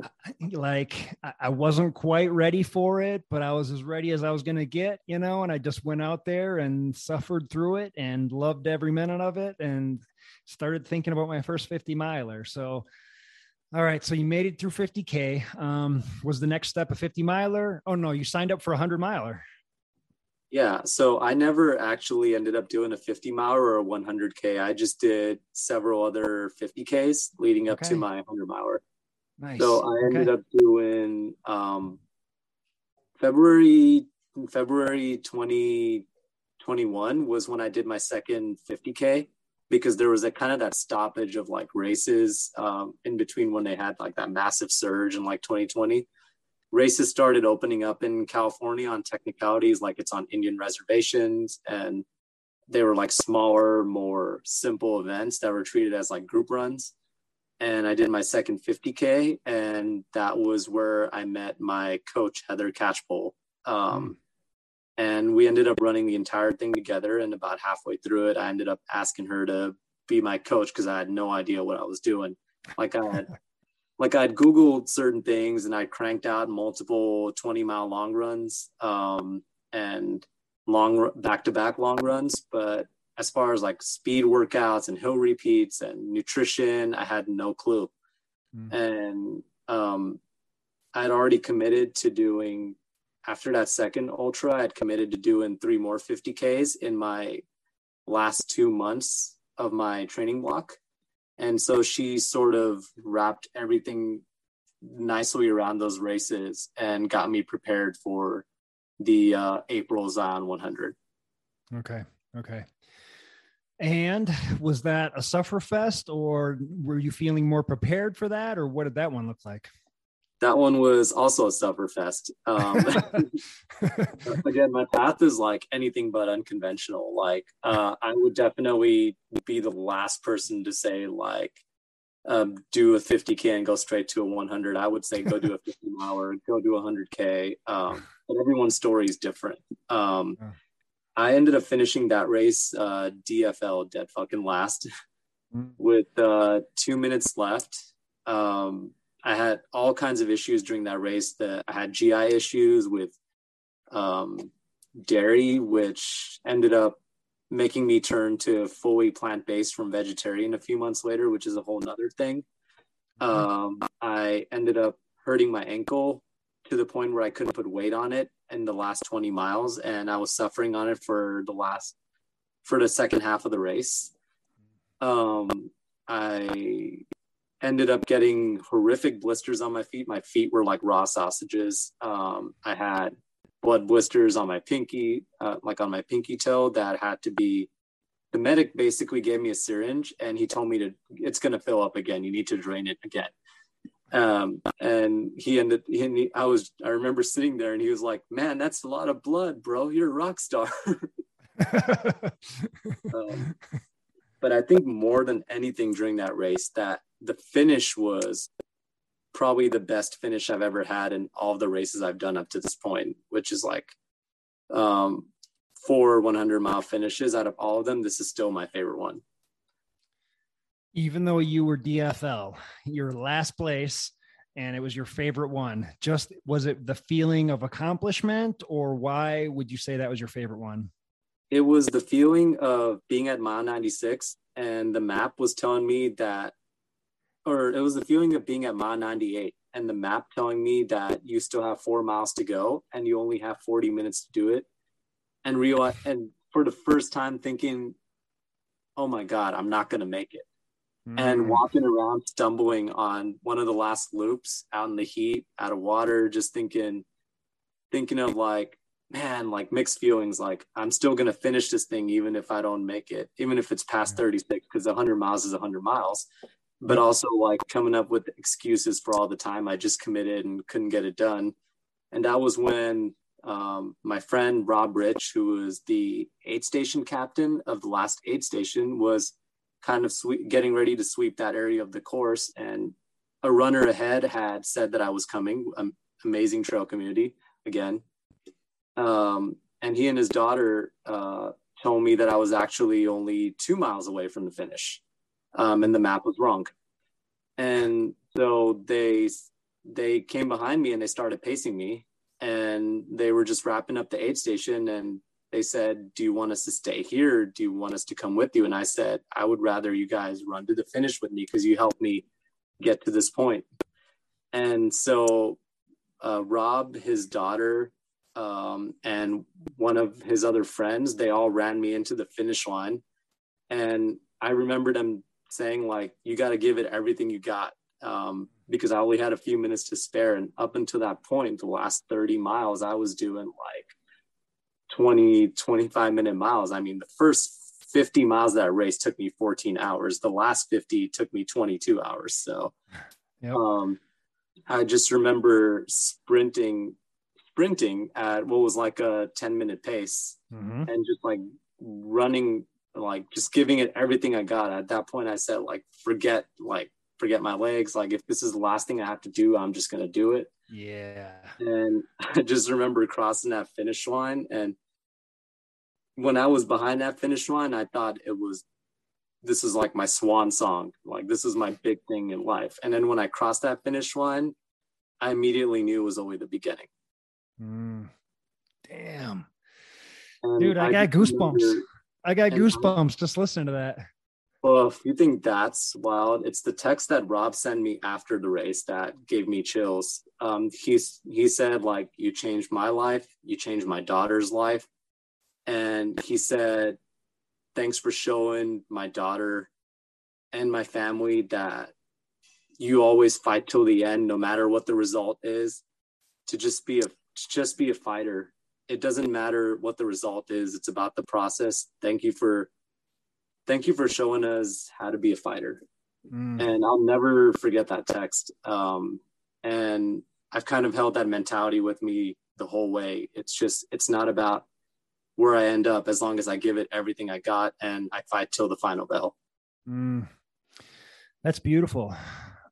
<laughs> like, I wasn't quite ready for it, but I was as ready as I was going to get, you know, and I just went out there and suffered through it and loved every minute of it and started thinking about my first 50 miler. So, all right. So you made it through 50K. Um, was the next step a 50 miler? Oh, no, you signed up for a 100 miler. Yeah, so I never actually ended up doing a 50 mile or a 100k. I just did several other 50ks leading up okay. to my 100 mile. Nice. So I ended okay. up doing um, February February 2021 was when I did my second 50k because there was a kind of that stoppage of like races um, in between when they had like that massive surge in like 2020 races started opening up in California on technicalities, like it's on Indian reservations, and they were like smaller, more simple events that were treated as like group runs. And I did my second 50K, and that was where I met my coach, Heather Catchpole. Um, mm. And we ended up running the entire thing together. And about halfway through it, I ended up asking her to be my coach because I had no idea what I was doing. Like I had <laughs> like I'd Googled certain things and I cranked out multiple 20 mile long runs um, and long back to back long runs. But as far as like speed workouts and hill repeats and nutrition, I had no clue. Mm. And um, I'd already committed to doing, after that second ultra, I'd committed to doing three more 50Ks in my last two months of my training block. And so she sort of wrapped everything nicely around those races and got me prepared for the uh, April Zion 100. Okay. Okay. And was that a sufferfest or were you feeling more prepared for that or what did that one look like? That one was also a sufferfest. Um, <laughs> again, my path is like anything but unconventional. Like, uh, I would definitely be the last person to say like, um, do a 50k and go straight to a 100. I would say go do a <laughs> 50 mile or go do a 100k. Um, but everyone's story is different. Um, I ended up finishing that race uh, DFL dead fucking last mm. <laughs> with uh, two minutes left. Um, I had all kinds of issues during that race. That I had GI issues with um, dairy, which ended up making me turn to fully plant based from vegetarian a few months later, which is a whole nother thing. Um, I ended up hurting my ankle to the point where I couldn't put weight on it in the last 20 miles, and I was suffering on it for the last for the second half of the race. Um, I ended up getting horrific blisters on my feet. My feet were like raw sausages. Um, I had blood blisters on my pinky, uh, like on my pinky toe, that had to be. The medic basically gave me a syringe and he told me to, it's going to fill up again. You need to drain it again. Um, and he ended, he, I was, I remember sitting there and he was like, man, that's a lot of blood, bro. You're a rock star. <laughs> <laughs> um, but I think more than anything during that race, that the finish was probably the best finish I've ever had in all the races I've done up to this point, which is like um, four 100 mile finishes out of all of them. This is still my favorite one. Even though you were DFL, your last place, and it was your favorite one, just was it the feeling of accomplishment, or why would you say that was your favorite one? It was the feeling of being at mile 96, and the map was telling me that or it was the feeling of being at mile 98 and the map telling me that you still have four miles to go and you only have 40 minutes to do it. And real and for the first time thinking, oh my God, I'm not gonna make it. Mm. And walking around stumbling on one of the last loops out in the heat, out of water, just thinking, thinking of like, man, like mixed feelings. Like I'm still gonna finish this thing even if I don't make it, even if it's past 36, because 100 miles is 100 miles but also like coming up with excuses for all the time I just committed and couldn't get it done. And that was when um, my friend Rob Rich, who was the aid station captain of the last aid station, was kind of getting ready to sweep that area of the course. And a runner ahead had said that I was coming. Um, amazing trail community again. Um, and he and his daughter uh, told me that I was actually only two miles away from the finish um, and the map was wrong. And so they they came behind me and they started pacing me, and they were just wrapping up the aid station and they said, "Do you want us to stay here? Do you want us to come with you?" And I said, "I would rather you guys run to the finish with me because you helped me get to this point." And so uh, Rob, his daughter, um, and one of his other friends, they all ran me into the finish line. And I remember them saying like you got to give it everything you got um, because I only had a few minutes to spare. And up until that point, the last 30 miles, I was doing like 20, 25 minute miles. I mean, the first 50 miles of that race took me 14 hours. The last 50 took me 22 hours. So yep. um, I just remember sprinting, sprinting at what was like a 10 minute pace mm-hmm. and just like running like just giving it everything I got. At that point, I said, like, forget, like, forget my legs. Like, if this is the last thing I have to do, I'm just gonna do it. Yeah. And <laughs> I just remember crossing that finish line, and when I was behind that finish line, I thought it was this is like my swan song. Like this is my big thing in life. And then when I crossed that finish line, I immediately knew it was only the beginning. Mm. Damn. And Dude, I, I got goosebumps. Remember, I got goosebumps just listening to that. Well, if you think that's wild, it's the text that Rob sent me after the race that gave me chills. Um, he's he said like you changed my life, you changed my daughter's life, and he said thanks for showing my daughter and my family that you always fight till the end, no matter what the result is. To just be a just be a fighter it doesn't matter what the result is it's about the process. Thank you for thank you for showing us how to be a fighter. Mm. and i'll never forget that text. Um, and i've kind of held that mentality with me the whole way. It's just it's not about where i end up as long as i give it everything i got and i fight till the final bell. Mm. that's beautiful.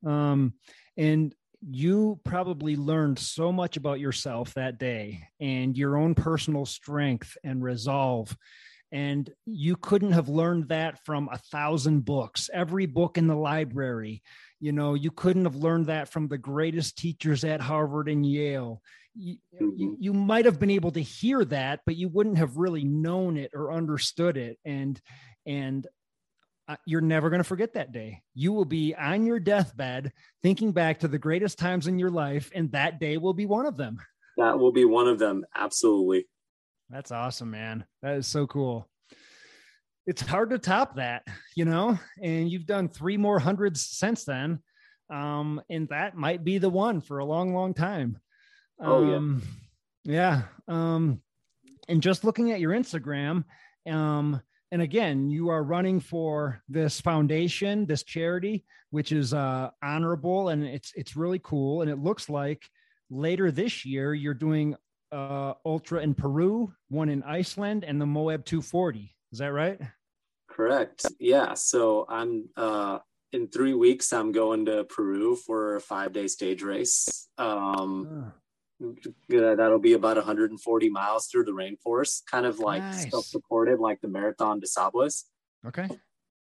Um, and you probably learned so much about yourself that day and your own personal strength and resolve. And you couldn't have learned that from a thousand books, every book in the library. You know, you couldn't have learned that from the greatest teachers at Harvard and Yale. You, mm-hmm. you might have been able to hear that, but you wouldn't have really known it or understood it. And and you're never going to forget that day. You will be on your deathbed thinking back to the greatest times in your life, and that day will be one of them. That will be one of them. Absolutely. That's awesome, man. That is so cool. It's hard to top that, you know, and you've done three more hundreds since then. Um, and that might be the one for a long, long time. Oh, um, yeah. yeah. Um, and just looking at your Instagram, um, and again you are running for this foundation this charity which is uh, honorable and it's it's really cool. And it looks like later this year you're doing uh, ultra in peru one in iceland and the moab 240 is that right? Correct. Yeah. So i'm uh, in three weeks i'm going to peru for a five day stage race. Um, that'll be about 140 miles through the rainforest, kind of like nice. self-supported, like the Marathon des Sables. Okay.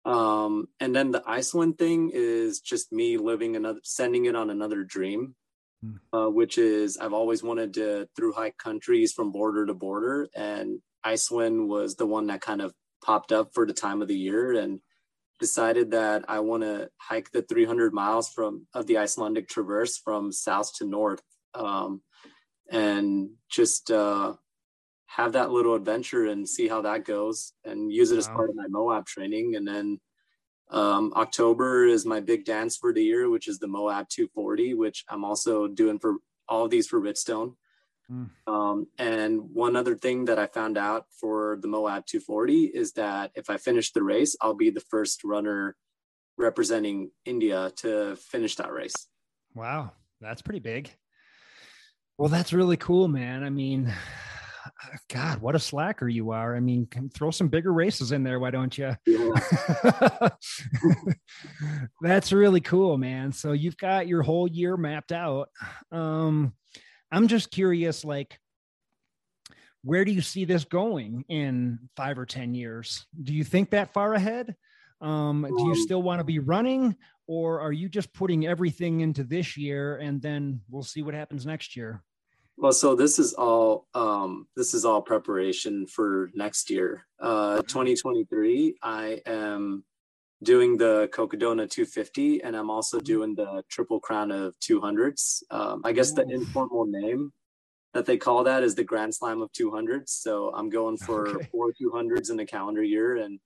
Um, and then the Iceland thing is just me living another, sending it on another dream, hmm. uh, which is I've always wanted to through hike countries from border to border, and Iceland was the one that kind of popped up for the time of the year, and decided that I want to hike the 300 miles from of the Icelandic Traverse from south to north, um, and just uh, have that little adventure and see how that goes, and use it wow. as part of my Moab training. And then um, October is my big dance for the year, which is the Moab 240, which I'm also doing for all of these for Ritstone. Mm. Um, and one other thing that I found out for the Moab 240 is that if I finish the race, I'll be the first runner representing India to finish that race. Wow, that's pretty big. Well, that's really cool, man. I mean, <sighs> God, what a slacker you are. I mean, throw some bigger races in there, why don't you? Yeah. <laughs> That's really cool, man. So you've got your whole year mapped out. Um, I'm just curious, like, where do you see this going in five or 10 years? Do you think that far ahead? Um, do you um, still want to be running, or are you just putting everything into this year and then we'll see what happens next year? Well, so this is all um, this is all preparation for next year. Uh, 2023, I am doing the Cocodona 250, and I'm also mm-hmm. doing the Triple Crown of 200s. Um, I guess the informal name that they call that is the Grand Slam of 200s. So I'm going for <laughs> okay. four 200s in a calendar year, and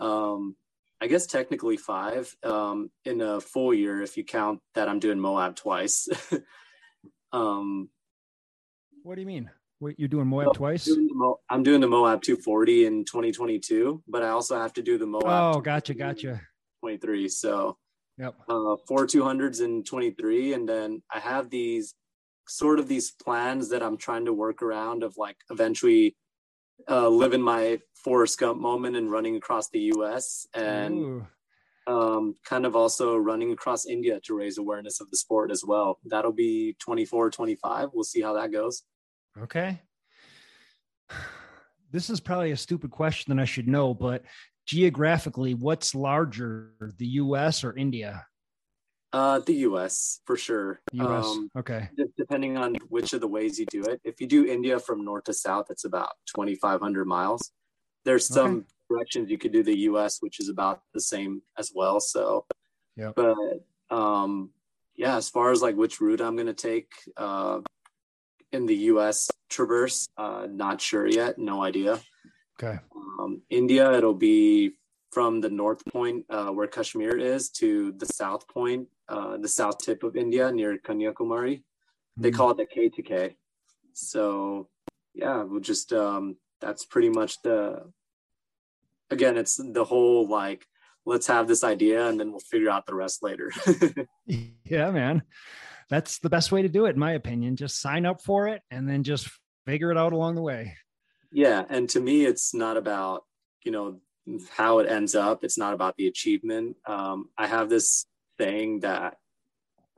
um, I guess technically five um, in a full year if you count that I'm doing Moab twice. <laughs> um, what do you mean? Wait, you're doing Moab twice? Doing Mo- I'm doing the Moab 240 in 2022, but I also have to do the Moab. Oh, gotcha, gotcha. 23. So, yep. Uh, four 200s in 23, and then I have these sort of these plans that I'm trying to work around of like eventually uh, living my Forrest Gump moment and running across the U.S. and um, kind of also running across India to raise awareness of the sport as well. That'll be 24, 25. We'll see how that goes. Okay. This is probably a stupid question that I should know, but geographically, what's larger, the US or India? Uh, the US for sure. US. Um, okay. Depending on which of the ways you do it. If you do India from north to south, it's about 2,500 miles. There's some okay. directions you could do the US, which is about the same as well. So, yeah. But um, yeah, as far as like which route I'm going to take, uh, in the U.S. traverse. Uh, not sure yet. No idea. Okay. Um, India, it'll be from the north point uh, where Kashmir is to the south point, uh, the south tip of India near Kanyakumari. Mm-hmm. They hmm. call it the K to K. So yeah, we'll just um, that's pretty much the. Again, it's the whole like let's have this idea and then we'll figure out the rest later. <laughs> yeah, man that's the best way to do it, in my opinion. Just sign up for it and then just figure it out along the way. Yeah. And to me, it's not about, you know, how it ends up. It's not about the achievement. Um, I have this saying that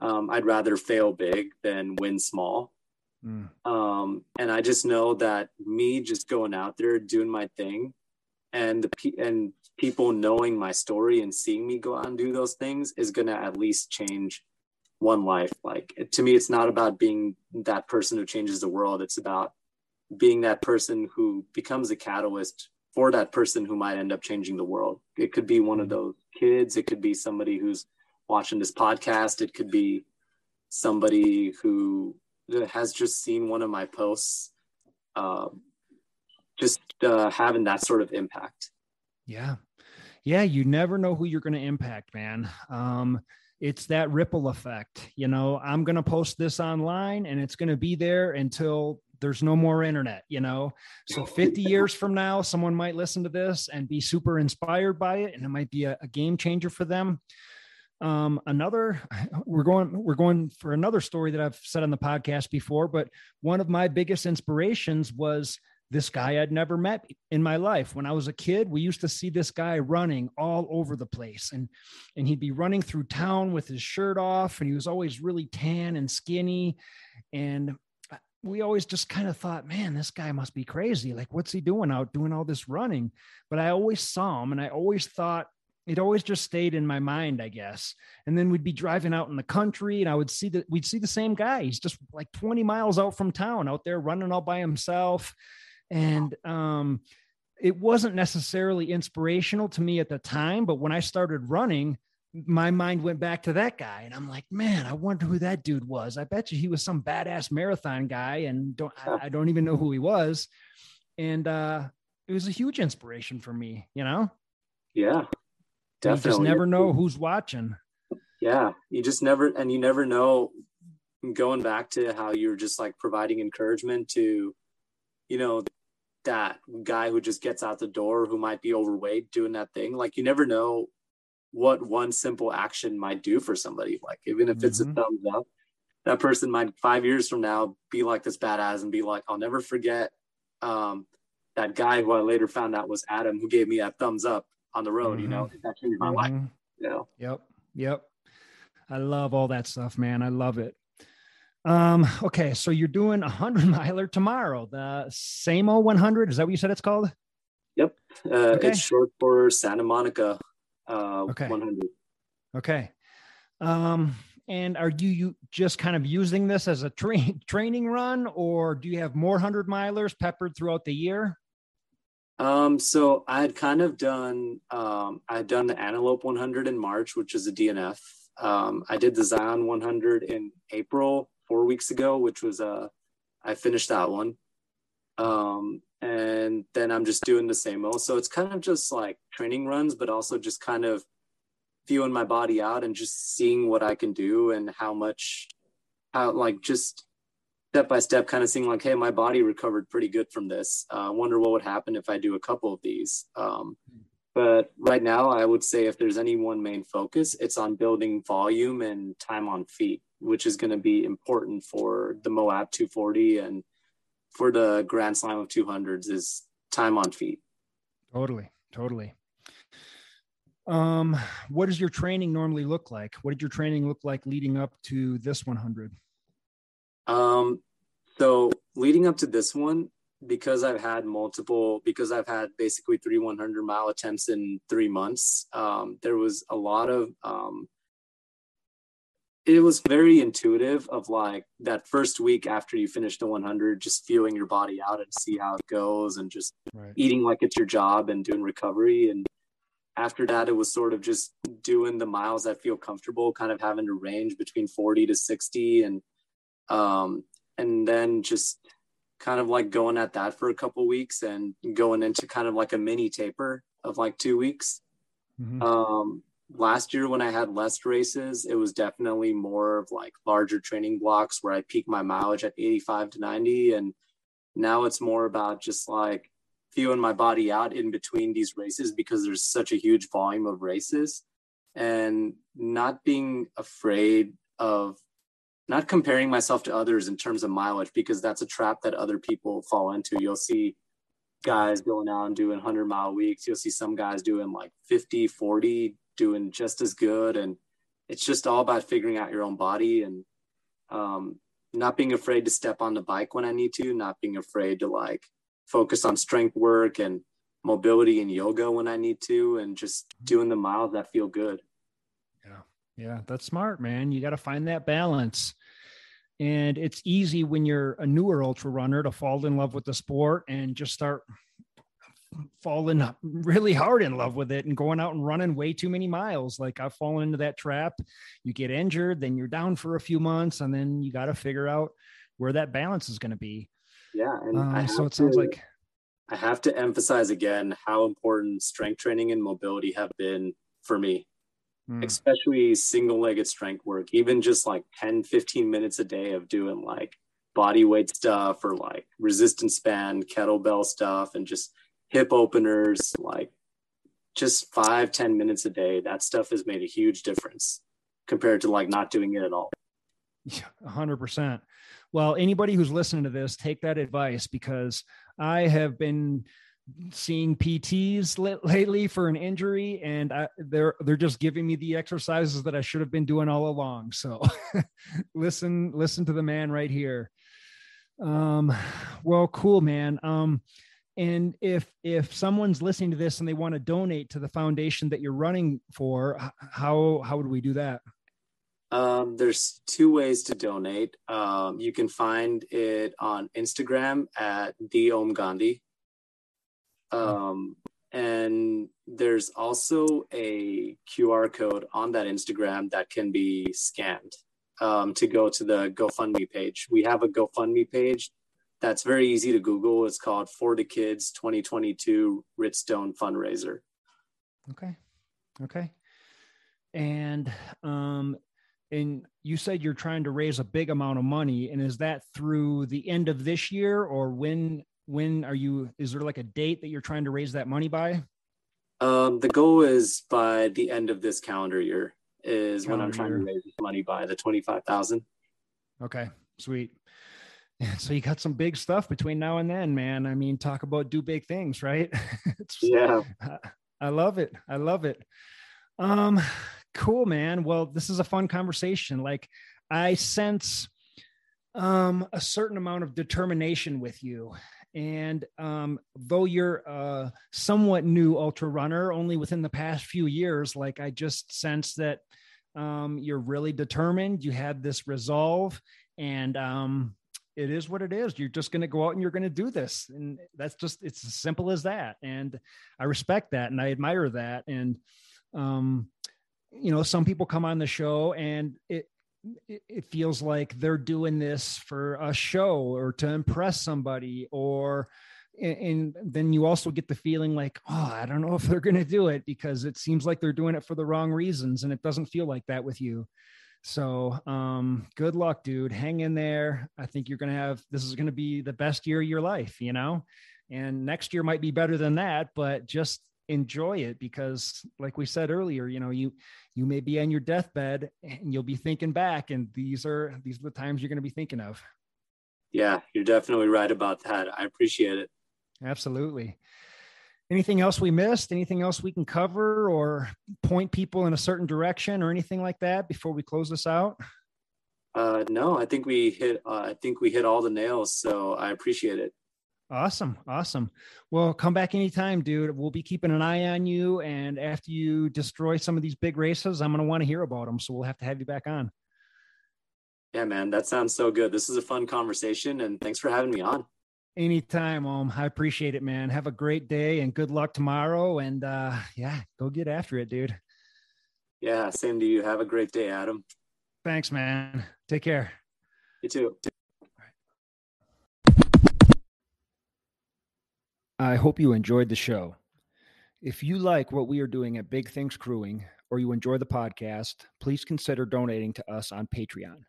um, I'd rather fail big than win small. Mm. Um, and I just know that me just going out there doing my thing and the pe- and people knowing my story and seeing me go out and do those things is going to at least change one life like to me it's not about being that person who changes the world it's about being that person who becomes a catalyst for that person who might end up changing the world. It could be one of mm-hmm. those kids. It could be somebody who's watching this podcast. It could be somebody who has just seen one of my posts uh, just uh, having that sort of impact. Yeah. Yeah you never know who you're going to impact man. Um, it's that ripple effect. You know, I'm going to post this online and it's going to be there until there's no more internet, you know? So 50 years from now, someone might listen to this and be super inspired by it. And it might be a, a game changer for them. Um, another, <laughs> we're going, we're going for another story that I've said on the podcast before, but one of my biggest inspirations was this guy I'd never met in my life. When I was a kid, we used to see this guy running all over the place and and he'd be running through town with his shirt off and he was always really tan and skinny and we always just kind of thought, man, this guy must be crazy. Like what's he doing out doing all this running? But I always saw him and I always thought it always just stayed in my mind, I guess. And then we'd be driving out in the country and I would see that we'd see the same guy. He's just like 20 miles out from town out there running all by himself and um, it wasn't necessarily inspirational to me at the time, but when I started running, my mind went back to that guy and I'm like, man, I wonder who that dude was. I bet you he was some badass marathon guy and don't I, I don't even know who he was. And uh it was a huge inspiration for me, you know? Yeah. Definitely. You just never know who's watching. Yeah. You just never and you never know going back to how you're just like providing encouragement to, you know, that guy who just gets out the door who might be overweight doing that thing. Like you never know what one simple action might do for somebody. Like even if it's mm-hmm. a thumbs up, that person might five years from now be like this badass and be like, I'll never forget um, that guy who I later found out was Adam who gave me that thumbs up on the road. Mm-hmm. You know, that changed my mm-hmm. life. You know. Yep. Yep. I love all that stuff, man. I love it. Um, okay, so you're doing a hundred <laughs> miler tomorrow. The same old 100. Is that what you said it's called? Yep. Uh, okay. It's short for Santa Monica uh, okay. 100. Okay. Um, and are you, you just kind of using this as a tra- <laughs> training run, or do you have more hundred milers peppered throughout the year? Um, so I had kind of done, um, I had done the Antelope 100 in March, which is a DNF. Um, I did the Zion 100 in April, four weeks ago, which was uh, I finished that one. Um, and then I'm just doing the same old. So it's kind of just like training runs, but also just kind of feeling my body out and just seeing what I can do and how much, how like just step by step, kind of seeing like, hey, my body recovered pretty good from this. I uh, wonder what would happen if I do a couple of these. Um, but right now, I would say if there's any one main focus, it's on building volume and time on feet, which is going to be important for the Moab 240 and for the Grand Slam of 200s is time on feet. Totally, totally. Um, what does your training normally look like? What did your training look like leading up to this 100? Um, so leading up to this one, because I've had multiple, because I've had basically three 100 mile attempts in three months, um, there was a lot of um, it was very intuitive of like that first week after you finish the 100 just feeling your body out and see how it goes and just right. eating like it's your job and doing recovery and after that it was sort of just doing the miles that feel comfortable kind of having to range between 40 to 60 and um and then just kind of like going at that for a couple weeks and going into kind of like a mini taper of like two weeks mm-hmm. um last year when I had less races, it was definitely more of like larger training blocks where I peak my mileage at 85 to 90. And now it's more about just like feeling my body out in between these races because there's such a huge volume of races and not being afraid of not comparing myself to others in terms of mileage because that's a trap that other people fall into. You'll see guys going out and doing 100 mile weeks. You'll see some guys doing like 50, 40, doing just as good. And it's just all about figuring out your own body and um, not being afraid to step on the bike when I need to, not being afraid to like focus on strength work and mobility and yoga when I need to, and just doing the miles that feel good. Yeah. Yeah. That's smart, man. You got to find that balance. And it's easy when you're a newer ultra runner to fall in love with the sport and just start fallen really hard in love with it and going out and running way too many miles. Like I've fallen into that trap. You get injured, then you're down for a few months, and then you got to figure out where that balance is going to be. Yeah. And uh, so it sounds like I have to emphasize again how important strength training and mobility have been for me, mm. especially single legged strength work, even just like 10, 15 minutes a day of doing like body weight stuff or like resistance band, kettlebell stuff, and just hip openers, like just five ten minutes a day. That stuff has made a huge difference compared to like not doing it at all. Yeah, 100%. Well, anybody who's listening to this, take that advice because I have been seeing PTs lately for an injury, and I, they're they're just giving me the exercises that I should have been doing all along. So, <laughs> listen, listen to the man right here. Um, well, cool, man. Um, and if if someone's listening to this and they want to donate to the foundation that you're running for how how would we do that? Um, there's two ways to donate. Um, you can find it on instagram at the om gandhi. Um, and there's also a QR code on that Instagram that can be scanned um, to go to the GoFundMe page. We have a GoFundMe page that's very easy to Google. It's called For the Kids 2022 Ritstone Fundraiser. Okay. Okay. And um, and you said you're trying to raise a big amount of money and is that through the end of this year or when when are you is there like a date that you're trying to raise that money by um, the goal is by the end of this calendar year is calendar when i'm trying year. to raise money by the 25000 okay sweet so you got some big stuff between now and then man. I mean talk about do big things right? <laughs> Yeah. I love it. I love it. Um cool man. Well this is a fun conversation. Like i sense um a certain amount of determination with you. And um though you're a somewhat new ultra runner only within the past few years like i just sense that um you're really determined. You had this resolve and um it is what it is. You're just going to go out and you're going to do this. And that's just, it's as simple as that. And I respect that and I admire that. And, um, you know, some people come on the show and it, it feels like they're doing this for a show or to impress somebody or and then you also get the feeling like oh i don't know if they're going to do it because it seems like they're doing it for the wrong reasons and it doesn't feel like that with you so um good luck dude. Hang in there. I think you're going to have this is going to be the best year of your life you know? And next year might be better than that but just enjoy it because like we said earlier you know you you may be on your deathbed and you'll be thinking back and these are these are the times you're going to be thinking of. Yeah you're definitely right about that. I appreciate it. Absolutely anything else we missed anything else we can cover or point people in a certain direction or anything like that before we close this out uh no i think we hit uh, i think we hit all the nails so i appreciate it Awesome. Awesome. Well, come back anytime, dude. We'll be keeping an eye on you. And after you destroy some of these big races, I'm going to want to hear about them. So we'll have to have you back on. Yeah, man. That sounds so good. This is a fun conversation. And thanks for having me on. Anytime, Om. I appreciate it, man. Have a great day and good luck tomorrow. And uh, yeah, go get after it, dude. Yeah, same to you. Have a great day, Adam. Thanks, man. Take care. You too. I hope you enjoyed the show. If you like what we are doing at Big Things Crewing or you enjoy the podcast, please consider donating to us on Patreon.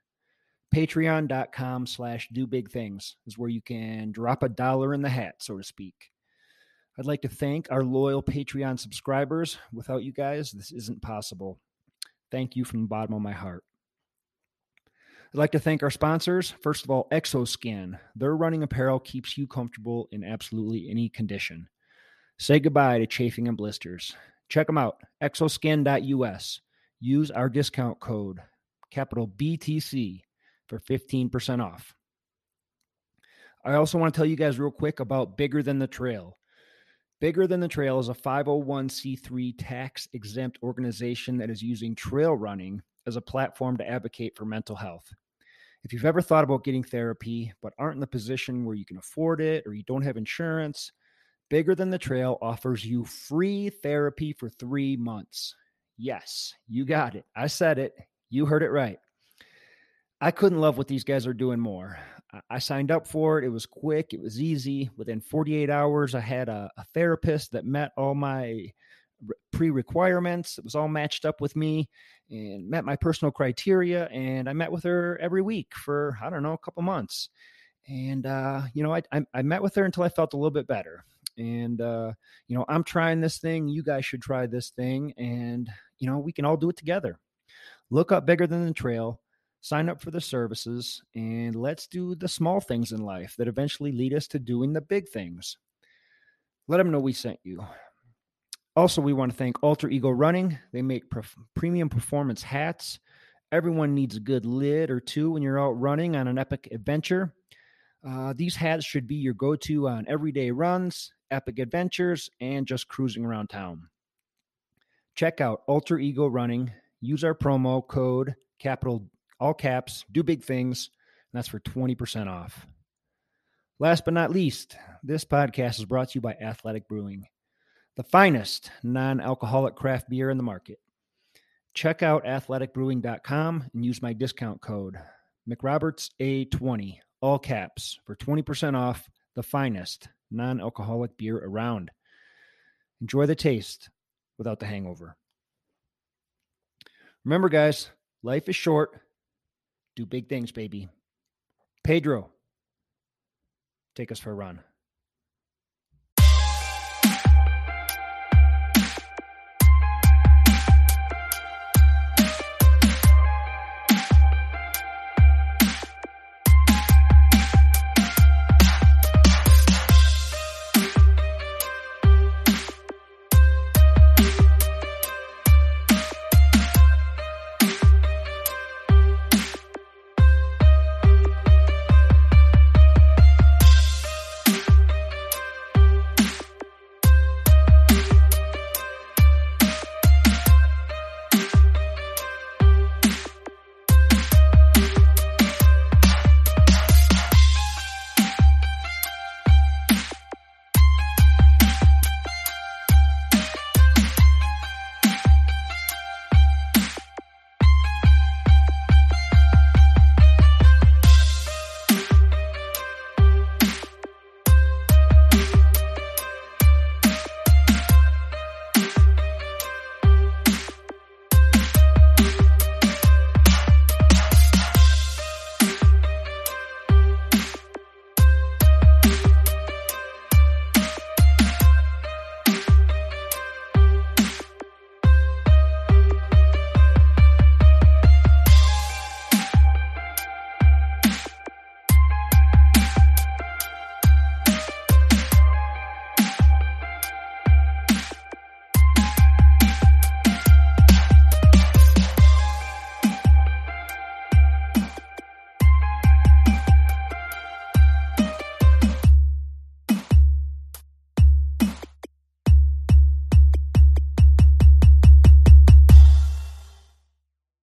Patreon.com slash do big things is where you can drop a dollar in the hat, so to speak. I'd like to thank our loyal Patreon subscribers. Without you guys, this isn't possible. Thank you from the bottom of my heart. I'd like to thank our sponsors. First of all, Exoskin. Their running apparel keeps you comfortable in absolutely any condition. Say goodbye to chafing and blisters. Check them out, exoskin.us. Use our discount code, capital BTC, for 15% off. I also want to tell you guys real quick about Bigger Than the Trail. Bigger Than the Trail is a 501c3 tax exempt organization that is using trail running as a platform to advocate for mental health. If you've ever thought about getting therapy but aren't in the position where you can afford it or you don't have insurance, Bigger Than the Trail offers you free therapy for three months. Yes, you got it. I said it. You heard it right. I couldn't love what these guys are doing more. I signed up for it. It was quick, it was easy. Within 48 hours, I had a, a therapist that met all my pre requirements. It was all matched up with me and met my personal criteria. And I met with her every week for, I don't know, a couple months. And, uh, you know, I, I, I met with her until I felt a little bit better. And, uh, you know, I'm trying this thing. You guys should try this thing. And, you know, we can all do it together. Look up Bigger Than the Trail, sign up for the services, and let's do the small things in life that eventually lead us to doing the big things. Let them know we sent you. Also, we want to thank Alter Ego Running. They make premium performance hats. Everyone needs a good lid or two when you're out running on an epic adventure. Uh, these hats should be your go to on everyday runs, epic adventures, and just cruising around town. Check out Alter Ego Running. Use our promo code, capital all caps, do big things. And that's for 20% off. Last but not least, this podcast is brought to you by Athletic Brewing. the finest non alcoholic craft beer in the market. Check out athleticbrewing.com and use my discount code McRobertsA20, all caps, for 20% off the finest non alcoholic beer around. Enjoy the taste without the hangover. Remember, guys, life is short. Do big things, baby. Pedro, take us for a run.